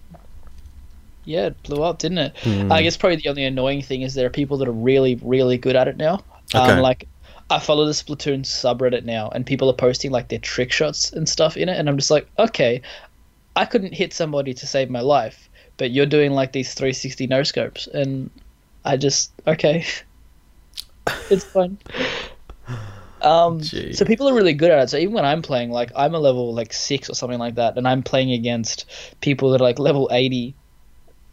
yeah, it blew up, didn't it? Hmm. I guess probably the only annoying thing is there are people that are really, really good at it now. Okay. Um, like I follow the Splatoon subreddit now, and people are posting like their trick shots and stuff in it, and I'm just like, okay, I couldn't hit somebody to save my life, but you're doing like these 360 no scopes, and I just okay, [LAUGHS] it's fun. Um, so people are really good at it. So even when I'm playing, like I'm a level like six or something like that, and I'm playing against people that are like level 80,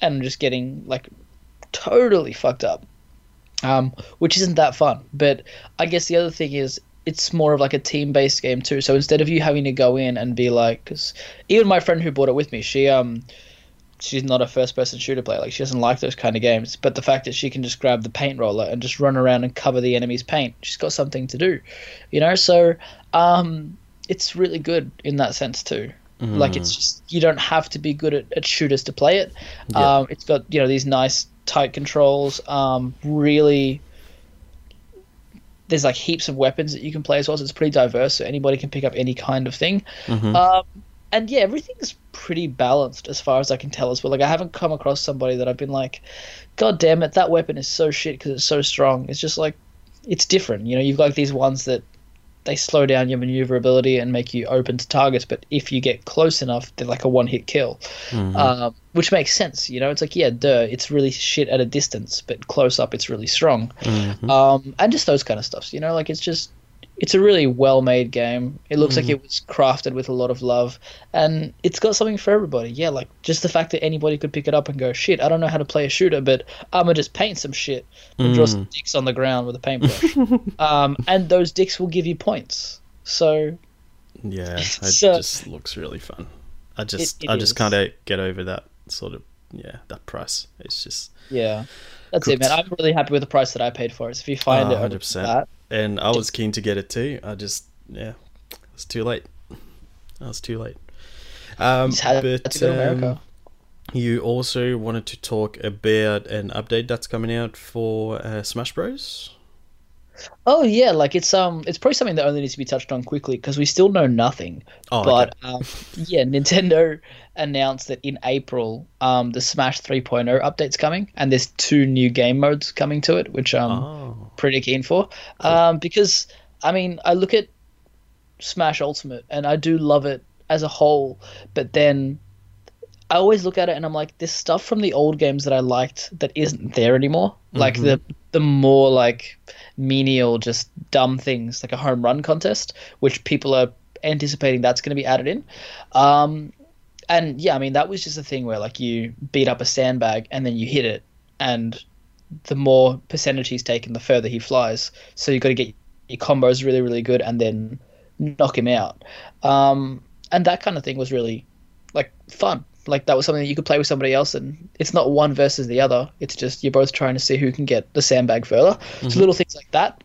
and I'm just getting like totally fucked up, um, which isn't that fun. But I guess the other thing is it's more of like a team-based game too. So instead of you having to go in and be like, because even my friend who bought it with me, she um, she's not a first-person shooter player. Like she doesn't like those kind of games. But the fact that she can just grab the paint roller and just run around and cover the enemy's paint, she's got something to do, you know. So um, it's really good in that sense too. Like it's just you don't have to be good at, at shooters to play it. Yeah. Um, it's got you know these nice tight controls. Um, really, there's like heaps of weapons that you can play as well. So it's pretty diverse. So anybody can pick up any kind of thing. Mhm. Um, and yeah, everything's pretty balanced as far as I can tell as well. Like I haven't come across somebody that I've been like, God damn it, that weapon is so shit because it's so strong. It's just like it's different. You know, you've got like these ones that they slow down your maneuverability and make you open to targets, but if you get close enough, they're like a one hit kill. Um, which makes sense, you know. It's like, yeah, duh, it's really shit at a distance, but close up, it's really strong. Um, and just those kind of stuffs, you know. Like it's just, it's a really well made game. It looks like hmm. it was crafted with a lot of love, and it's got something for everybody. Yeah, like just the fact that anybody could pick it up and go, shit, I don't know how to play a shooter, but I'm gonna just paint some shit and draw some hmm. dicks on the ground with a paintbrush, [LAUGHS] um, and those dicks will give you points. So Yeah, [LAUGHS] it So- just looks really fun. I just it I just can't uh, get over that sort of yeah that price. It's just yeah, that's it, man. I'm really happy with the price that I paid for it. So if you find Oh, it, over 100%. that, and I was keen to get it too. I just yeah, it's too late. I was too late. Um, had but um, you also wanted to talk about an update that's coming out for uh, Smash Bros. Oh yeah, like it's um, it's probably something that only needs to be touched on quickly because we still know nothing. Oh, but um, yeah, [LAUGHS] Nintendo announced that in April, um, the Smash 3.0 update's coming, and there's two new game modes coming to it, which I'm Oh, pretty keen for. Um, because I mean, I look at Smash Ultimate, and I do love it as a whole, but then I always look at it and I'm like, there's stuff from the old games that I liked that isn't there anymore. Like the the more like menial, just dumb things, like a home run contest, which people are anticipating that's going to be added in. Um, and yeah, I mean that was just a thing where like you beat up a sandbag and then you hit it, and the more percentage he's taken, the further he flies. So you've got to get your combos really, really good, and then knock him out. Um, and that kind of thing was really like fun. Like that was something that you could play with somebody else, and it's not one versus the other. It's just you're both trying to see who can get the sandbag further. So little things like that.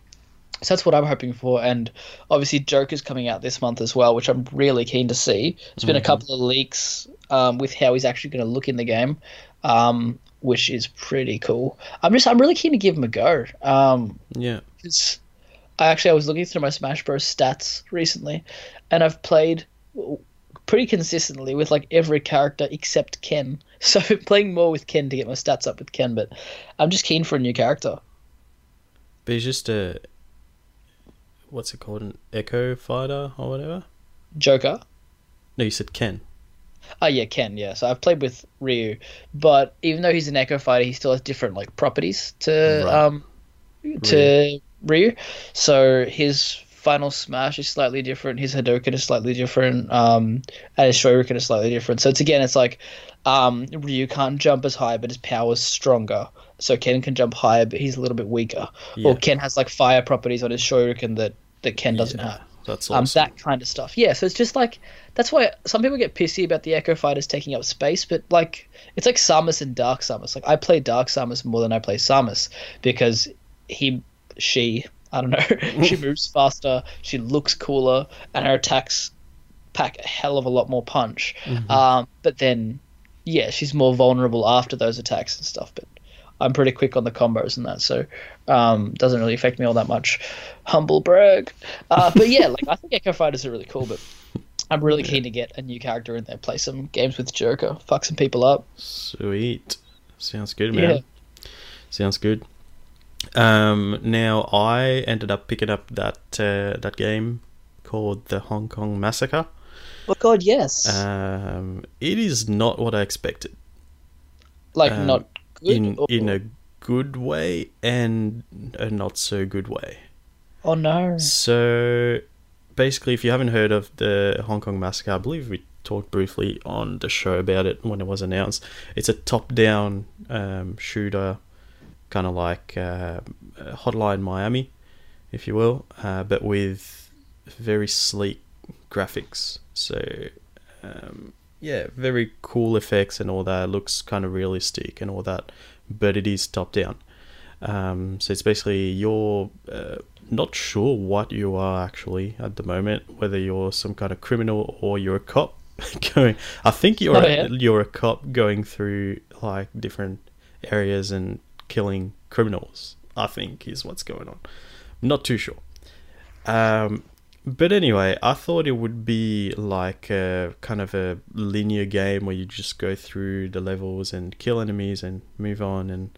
So that's what I'm hoping for, and obviously Joker's coming out this month as well, which I'm really keen to see. There's been a couple of leaks um, with how he's actually going to look in the game, um, which is pretty cool. I'm just I'm really keen to give him a go. Um, yeah. it's I actually I was looking through my Smash Bros stats recently, and I've played pretty consistently with like every character except Ken. [LAUGHS] So I've been playing more with Ken to get my stats up with Ken, but I'm just keen for a new character. But he's just a what's it called, an Echo Fighter or whatever. Joker. No, you said Ken. Oh yeah, Ken. Yeah. So I've played with Ryu, but even though he's an Echo Fighter, he still has different like properties to Right. um to Ryu. So his final smash is slightly different. His Hadouken is slightly different. Um, and his Shoryuken is slightly different. So it's again, it's like um, Ryu can't jump as high, but his power's stronger. So Ken can jump higher, but he's a little bit weaker. Yeah. Or Ken has like fire properties on his Shoryuken that that Ken doesn't Yeah, have That's um, that kind of stuff. Yeah, so it's just like that's why some people get pissy about the Echo Fighters taking up space, but like it's like Samus and Dark Samus. Like I play Dark Samus more than I play Samus because he, she, I don't know, [LAUGHS] she [LAUGHS] moves faster, she looks cooler, and her attacks pack a hell of a lot more punch. Um, but then, yeah, she's more vulnerable after those attacks and stuff. But I'm pretty quick on the combos and that, so um, doesn't really affect me all that much. Humble brag. Uh, but yeah, like I think Echo Fighters are really cool, but I'm really keen to get a new character in there, play some games with Joker, fuck some people up. Sweet. Sounds good, man. Yeah. man. Sounds good. Um, now I ended up picking up that uh, that game called the Hong Kong Massacre. Oh God, yes. Um, it is not what I expected. like um, not good. in or- in a good way and a not so good way. oh no. So basically, if you haven't heard of the Hong Kong Massacre, I believe we talked briefly on the show about it when it was announced. It's a top-down um, shooter, kind of like uh, Hotline Miami, if you will, uh, but with very sleek graphics. So um, yeah, very cool effects and all that. Looks kind of realistic and all that, but it is top down. Um, so it's basically you're uh, not sure what you are actually at the moment, whether you're some kind of criminal or you're a cop [LAUGHS] going. I think you're Oh, a, you're a cop going through like different areas and killing criminals. I think is what's going on. Not too sure. Um, but anyway, I thought it would be like a kind of a linear game where you just go through the levels and kill enemies and move on and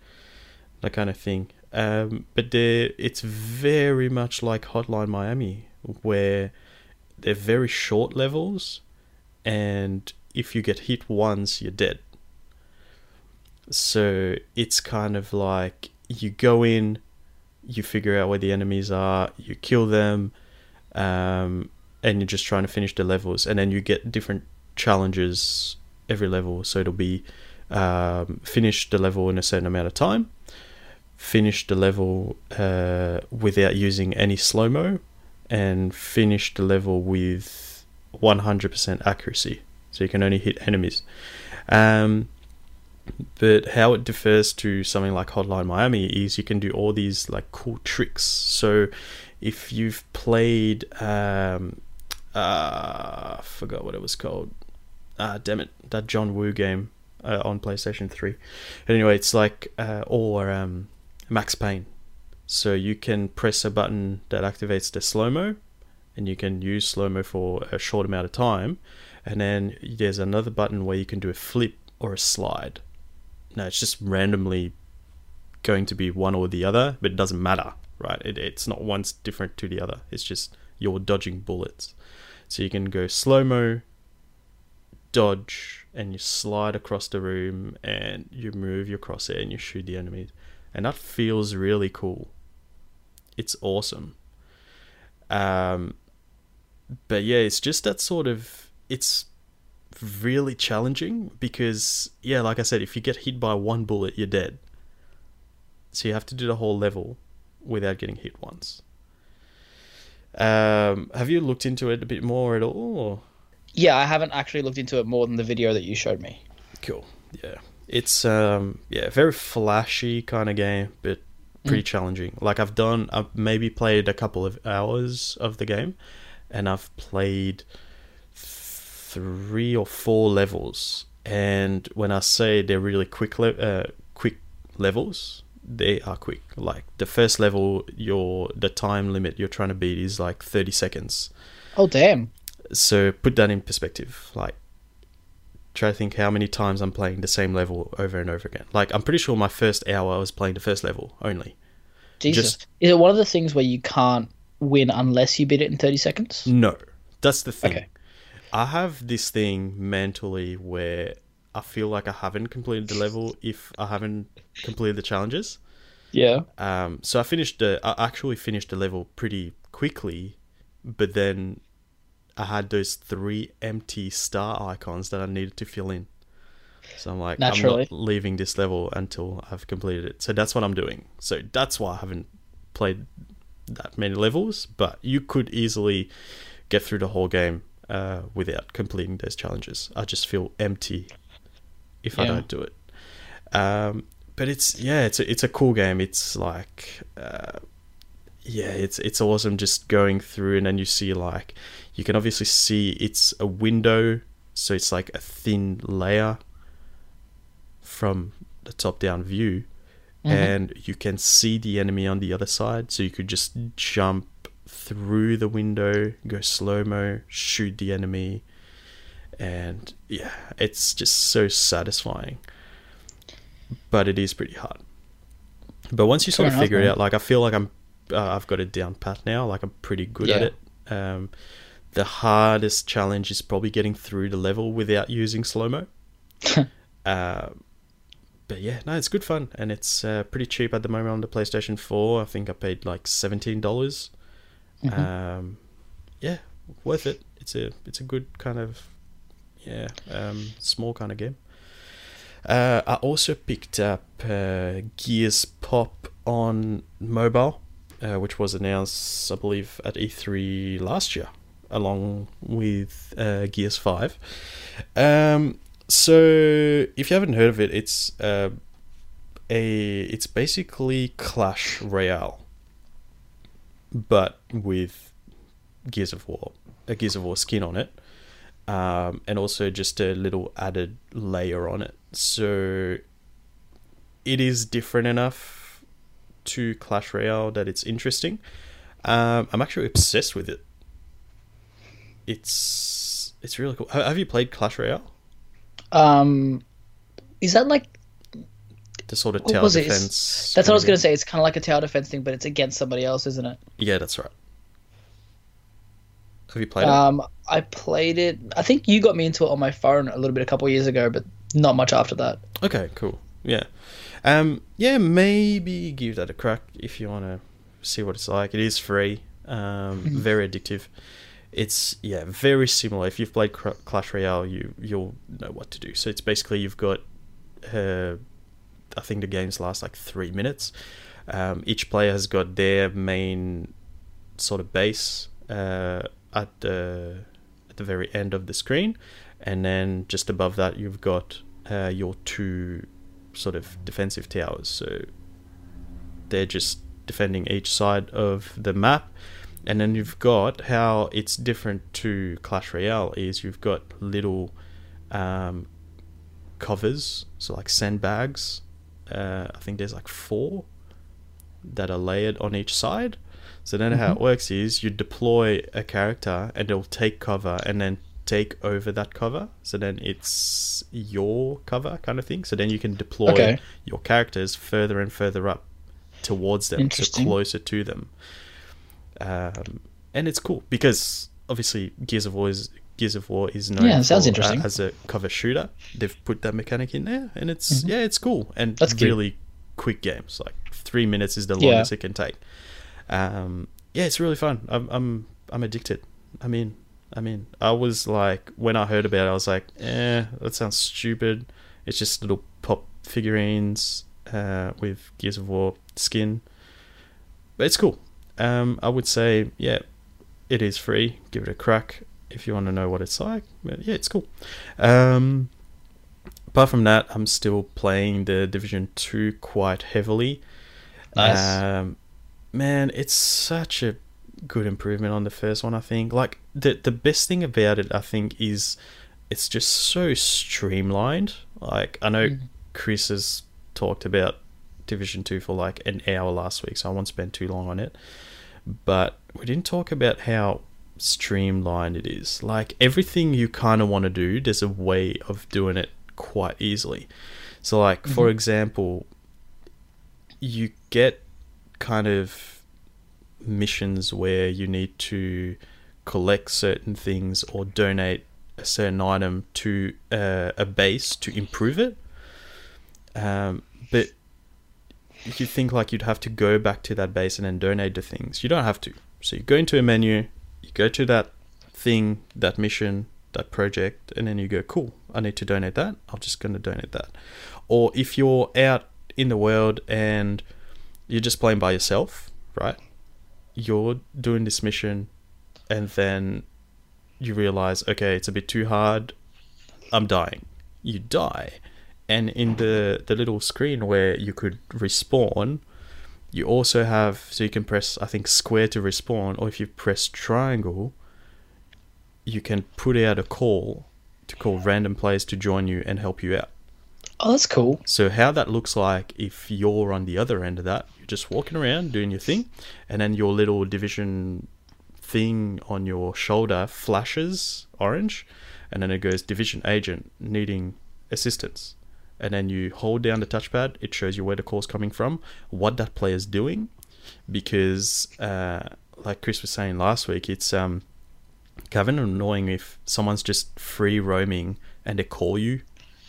that kind of thing. Um, but it's very much like Hotline Miami, where they're very short levels, and if you get hit once, you're dead. So it's kind of like you go in, you figure out where the enemies are, you kill them, um, and you're just trying to finish the levels, and then you get different challenges every level. So it'll be um, finish the level in a certain amount of time, finish the level uh, without using any slow mo, and finish the level with 100% accuracy. So you can only hit enemies. Um, but how it differs to something like Hotline Miami is you can do all these like cool tricks. So if you've played, um, uh, I forgot what it was called. Ah, damn it, that John Woo game uh, on PlayStation Three. Anyway, it's like uh, or um, Max Payne. So you can press a button that activates the slow mo, and you can use slow mo for a short amount of time. And then there's another button where you can do a flip or a slide. Now it's just randomly going to be one or the other, but it doesn't matter, right? It, it's not one's different to the other. It's just you're dodging bullets. So you can go slow mo, dodge, and you slide across the room, and you move your crosshair and you shoot the enemies, and that feels really cool. It's awesome. Um, but yeah, it's just that sort of it's really challenging because yeah, like I said, if you get hit by one bullet, you're dead. So you have to do the whole level without getting hit once. Um, have you looked into it a bit more at all? Or? Yeah, I haven't actually looked into it more than the video that you showed me. Cool. Yeah, it's um, yeah, very flashy kind of game, but pretty challenging. Like I've done, I've maybe played a couple of hours of the game, and I've played three or four levels. And when I say they're really quick, le- uh, quick levels, they are quick. Like the first level, your the time limit you're trying to beat is like thirty seconds. Oh damn! So put that in perspective. Like, try to think how many times I'm playing the same level over and over again. Like, I'm pretty sure my first hour I was playing the first level only. Jesus, Just- is it one of the things where you can't win unless you beat it in thirty seconds? No, that's the thing. Okay. I have this thing mentally where I feel like I haven't completed the level if I haven't completed the challenges. Yeah. Um, so I finished the. I actually finished the level pretty quickly, but then I had those three empty star icons that I needed to fill in. So I'm like, I'm not leaving this level until I've completed it. So that's what I'm doing. So that's why I haven't played that many levels. But you could easily get through the whole game uh, without completing those challenges. I just feel empty if I don't do it. Um, but it's yeah, it's a, it's a cool game. It's like uh, yeah, it's it's awesome just going through and then you see like you can obviously see it's a window, so it's like a thin layer from the top down view and you can see the enemy on the other side so you could just jump through the window go slow mo shoot the enemy. And yeah it's just so satisfying. But it is pretty hard. But once you sort Fair of enough, figure it out like i feel like i'm uh, i've got it down pat now. Like i'm pretty good at it. Um, the hardest challenge is probably getting through the level without using slow mo [LAUGHS] uh, but yeah, no, it's good fun, and it's uh, pretty cheap at the moment on the PlayStation Four. I think I paid like seventeen dollars. Um, yeah, worth it. It's a it's a good kind of yeah um, small kind of game. Uh, I also picked up uh, Gears Pop on mobile, uh, which was announced, I believe, at E3 last year, along with uh, Gears Five. Um, so if you haven't heard of it, it's uh, a it's basically Clash Royale, but with Gears of War, a Gears of War skin on it, um, and also just a little added layer on it. So it is different enough to Clash Royale that it's interesting. Um, I'm actually obsessed with it. It's it's really cool. Have you played Clash Royale? Um, is that like The sort of tower was it? Defense. that's what I was gonna say? It's kind of like a tower defense thing, but it's against somebody else, isn't it? Yeah, that's right. Have you played it? Um, I played it. I think you got me into it on my phone a little bit a couple years ago, but not much after that. Okay, cool. Yeah, um, yeah, maybe give that a crack if you want to see what it's like. It is free. Um, very addictive. It's yeah, very similar. If you've played Clash Royale, you you'll know what to do. So it's basically you've got, uh, I think the games last like three minutes. Um, each player has got their main sort of base uh, at the at the very end of the screen, and then just above that you've got uh, your two sort of defensive towers. So they're just defending each side of the map. And then you've got how it's different to Clash Royale is you've got little um, covers, so like sandbags. Uh, I think there's like four that are layered on each side. So then how it works is you deploy a character and it'll take cover and then take over that cover. So then it's your cover kind of thing. So then you can deploy Okay. your characters further and further up towards them, so closer to them. Um, and it's cool because obviously Gears of War is Gears of War is known Yeah, sounds for, uh, interesting. as a cover shooter. They've put that mechanic in there, and it's yeah, it's cool and Mm-hmm. That's cute. really quick games. Like three minutes is the Yeah. longest it can take. Um, yeah, it's really fun. I'm I'm I'm addicted. I mean, I mean, I was like when I heard about it, I was like, eh, that sounds stupid. It's just little pop figurines uh, with Gears of War skin, but it's cool. Um, I would say, yeah, it is free. Give it a crack if you want to know what it's like. But yeah, it's cool. Um, apart from that, I'm still playing the Division Two quite heavily. Nice. Um, man, it's such a good improvement on the first one. I think. Like the the best thing about it, I think, is it's just so streamlined. Like I know Chris has talked about Division Two for like an hour last week, so I won't spend too long on it. But we didn't talk about how streamlined it is. Like everything you kind of want to do, there's a way of doing it quite easily. So, like for example, you get kind of missions where you need to collect certain things or donate a certain item to uh, a base to improve it. Um, but you think like you'd have to go back to that base and then donate the things. You don't have to. So you go into a menu, go to that thing, that mission, that project, and then you go, cool, I need to donate that. I'm just going to donate that. Or if you're out in the world and you're just playing by yourself, right? You're doing this mission and then you realize, okay, it's a bit too hard. I'm dying. You die. And in the, the little screen where you could respawn, you also have, so you can press, I think, square to respawn, or if you press triangle, you can put out a call to call random players to join you and help you out. Oh, that's cool. So how that looks like if you're on the other end of that, you're just walking around doing your thing, and then your little division thing on your shoulder flashes orange, and then it goes division agent needing assistance. And then you hold down the touchpad, it shows you where the call's coming from, what that player's doing, because uh, like Chris was saying last week, it's um kind of annoying if someone's just free roaming and they call you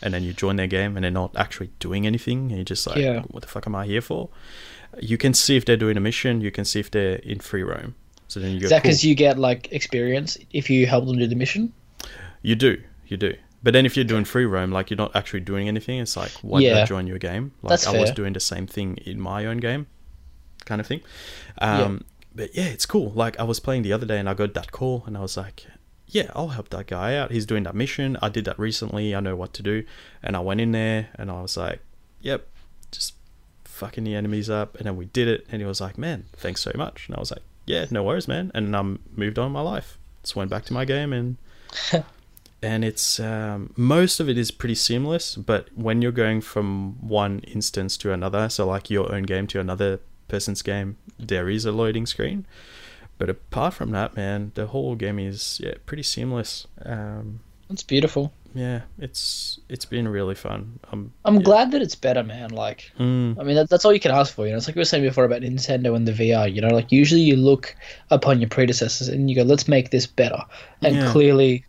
and then you join their game and they're not actually doing anything and you're just like Yeah. what the fuck am i here for you can see if they're doing a mission you can see if they're in free roam so then you go Is that cool. because you get like experience if you help them do the mission? you do you do but then if you're doing free roam like you're not actually doing anything it's like why did i Yeah. join your game? Like That's i was doing the same thing in my own game kind of thing. Um but yeah it's cool. Like i was playing the other day and i got that call and i was like yeah i'll help that guy out. He's doing that mission. I did that recently. I know what to do. And i went in there and i was like yep just fucking the enemies up. And then we did it and he was like man thanks so much. And i was like yeah no worries man. And um moved on with my life. Just went back to my game and [LAUGHS] and it's um, most of it is pretty seamless but when you're going from one instance to another so like your own game to another person's game there is a loading screen but apart from that man the whole game is yeah pretty seamless um, That's beautiful. yeah it's it's been really fun um, I'm yeah. glad that it's better, man. Like, Mm, I mean, that, that's all you can ask for. You know, it's like we were saying before about Nintendo and the VR. You know, like usually you look upon your predecessors and you go, "Let's make this better." And Yeah. clearly,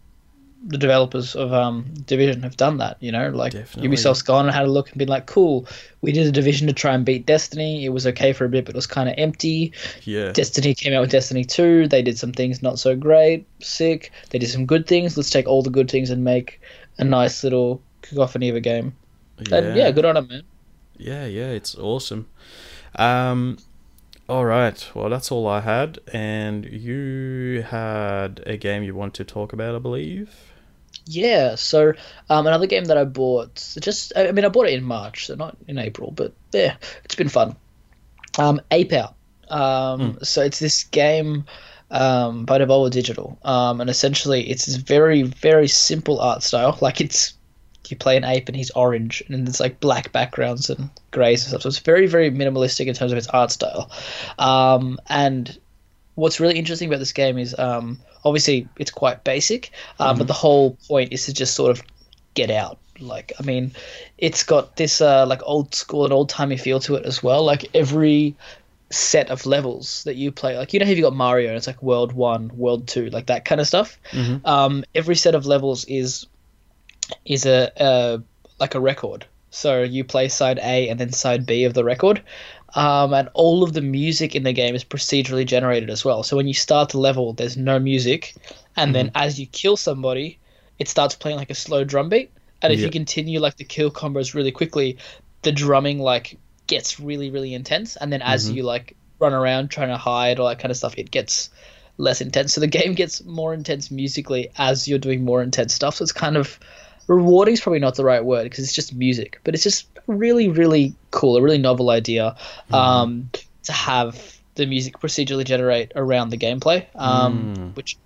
the developers of um, Division have done that. You know, like Definitely. Ubisoft's gone and had a look and been like, "Cool, we did a Division to try and beat Destiny. It was okay for a bit, but it was kind of empty. yeah Destiny came out with Destiny 2. They did some things not so great, sick. They did some good things. Let's take all the good things and make a nice little cacophony of a game. And yeah, good on them, man. Yeah, yeah, it's awesome. Um, all right. Well, that's all I had, and you had a game you want to talk about, I believe. Yeah, so um, another game that I bought, just, I mean, I bought it in March, so not in April, but yeah, it's been fun. Um, Ape Out. Um, So it's this game um, by Devolver Digital, um, and essentially it's this very, very simple art style. [LAUGHS] Like it's you play an ape and he's orange, and it's like black backgrounds and greys and stuff. So it's very very minimalistic in terms of its art style. Um, and what's really interesting about this game is um, obviously it's quite basic, um, but the whole point is to just sort of get out. Like, I mean, it's got this uh, like old school and old timey feel to it as well. Like every set of levels that you play, like you know, how you got Mario and it's like World One, World Two, like that kind of stuff. Um, every set of levels is is a, a like a record. So you play side A and then side B of the record. Um, and all of the music in the game is procedurally generated as well. So when you start the level, there's no music, and then as you kill somebody, it starts playing like a slow drum beat. And if Yeah. you continue like the kill combos really quickly, the drumming like gets really really intense. And then as you like run around trying to hide all that kind of stuff, it gets less intense. So the game gets more intense musically as you're doing more intense stuff. So it's kind of rewarding is probably not the right word because it's just music, but it's just really, really cool, a really novel idea um, to have the music procedurally generate around the gameplay. Um, Which,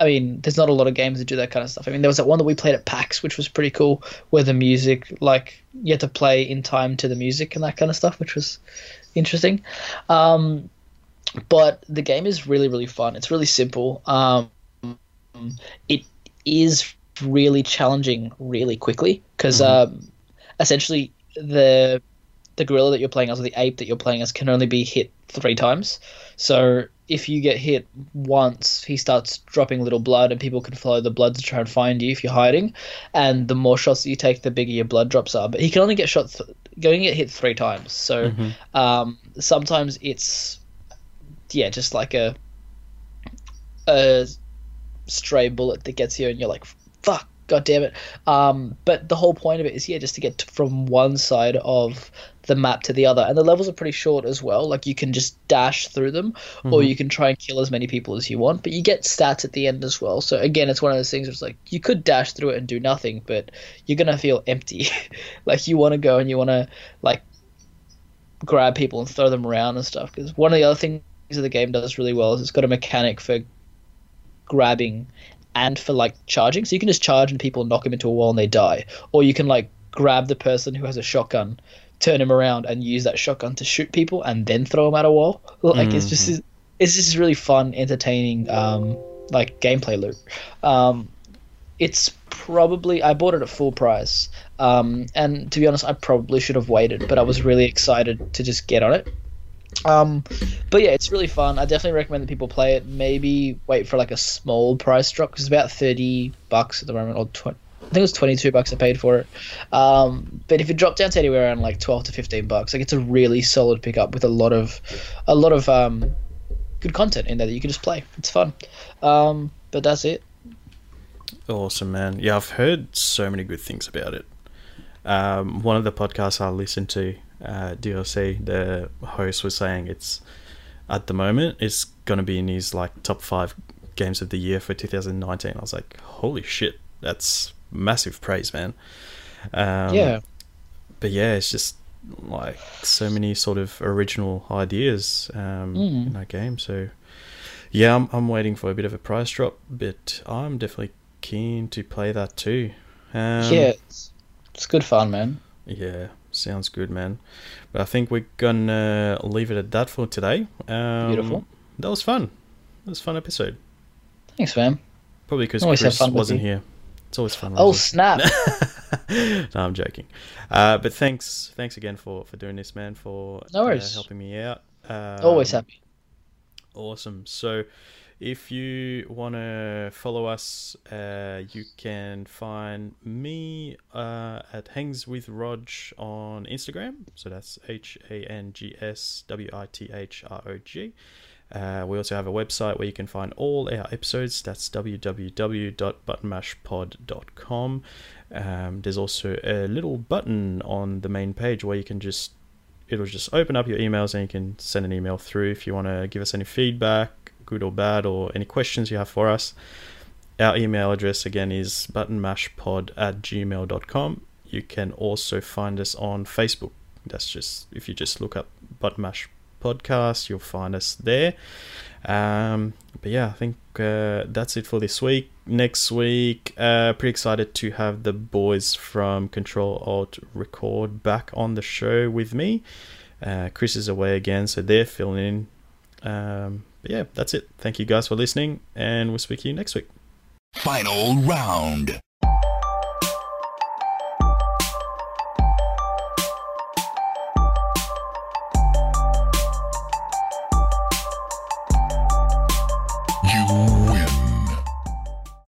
I mean, there's not a lot of games that do that kind of stuff. I mean, there was that one that we played at PAX, which was pretty cool, where the music, like, you had to play in time to the music and that kind of stuff, which was interesting. Um, but the game is really, really fun. It's really simple. Um, it is really challenging really quickly because um, essentially the the gorilla that you're playing as or the ape that you're playing as can only be hit three times. So if you get hit once, he starts dropping little blood, and people can follow the blood to try and find you if you're hiding. And the more shots that you take, the bigger your blood drops are. But he can only get shot, th- going to get hit three times. So um, sometimes it's yeah, just like a a stray bullet that gets you, and you're like, "Fuck, god damn it!" Um, but the whole point of it is, yeah, just to get from one side of the map to the other, and the levels are pretty short as well. Like you can just dash through them, or you can try and kill as many people as you want. But you get stats at the end as well. So again, it's one of those things. Where it's like you could dash through it and do nothing, but you're gonna feel empty. [LAUGHS] like you want to go and you want to like grab people and throw them around and stuff. Because one of the other things that the game does really well is it's got a mechanic for grabbing and for like charging. So you can just charge and people knock them into a wall and they die, or you can like grab the person who has a shotgun, turn him around and use that shotgun to shoot people and then throw them at a wall. [LAUGHS] Like it's just it's just really fun, entertaining, um, like gameplay loop. Um, it's probably I bought it at full price, um, and to be honest, I probably should have waited, but I was really excited to just get on it. Um, but yeah, it's really fun. I definitely recommend that people play it. Maybe wait for like a small price drop because it's about thirty bucks at the moment, or twenty. I think it was twenty two bucks I paid for it. Um, but if it dropped down to anywhere around like twelve to fifteen bucks, like it's a really solid pickup with a lot of, a lot of um, good content in there that you can just play. It's fun. Um, but that's it. Awesome, man. Yeah, I've heard so many good things about it. Um, one of the podcasts I listened to, uh, DLC, the host was saying it's at the moment it's going to be in his like top five games of the year for 2019. I was like, holy shit, that's massive praise, man. Um, yeah. but yeah, it's just like so many sort of original ideas um, Mm. in that game. So yeah, I'm, I'm waiting for a bit of a price drop, but I'm definitely keen to play that too. Um, yeah, it's, it's good fun, man. yeah, sounds good, man. But I think we're gonna leave it at that for today. Um, Beautiful. That was fun. That was a fun episode. Thanks, man. Probably because Chris wasn't here. It's always fun. Oh snap! [LAUGHS] no, I'm joking. Uh, but thanks, thanks again for for doing this, man. For No uh, helping me out. Um, Always happy. Awesome. So, if you want to follow us, uh, you can find me uh, at Hangs with Rog on Instagram. So that's H A N G S W I T H R O G. Uh, we also have a website where you can find all our episodes. That's www.buttonmashpod.com. Um, there's also a little button on the main page where you can just it'll just open up your emails and you can send an email through if you want to give us any feedback, good or bad, or any questions you have for us. Our email address again is buttonmashpod at gmail.com. You can also find us on Facebook. That's just if you just look up Buttonmash Podcast, you'll find us there. Um, but yeah, I think uh, that's it for this week. Next week, uh, pretty excited to have the boys from Control Alt Record back on the show with me. Uh, Chris is away again, so they're filling in um, but yeah, that's it. Thank you guys for listening, and we'll speak to you next week. Final round.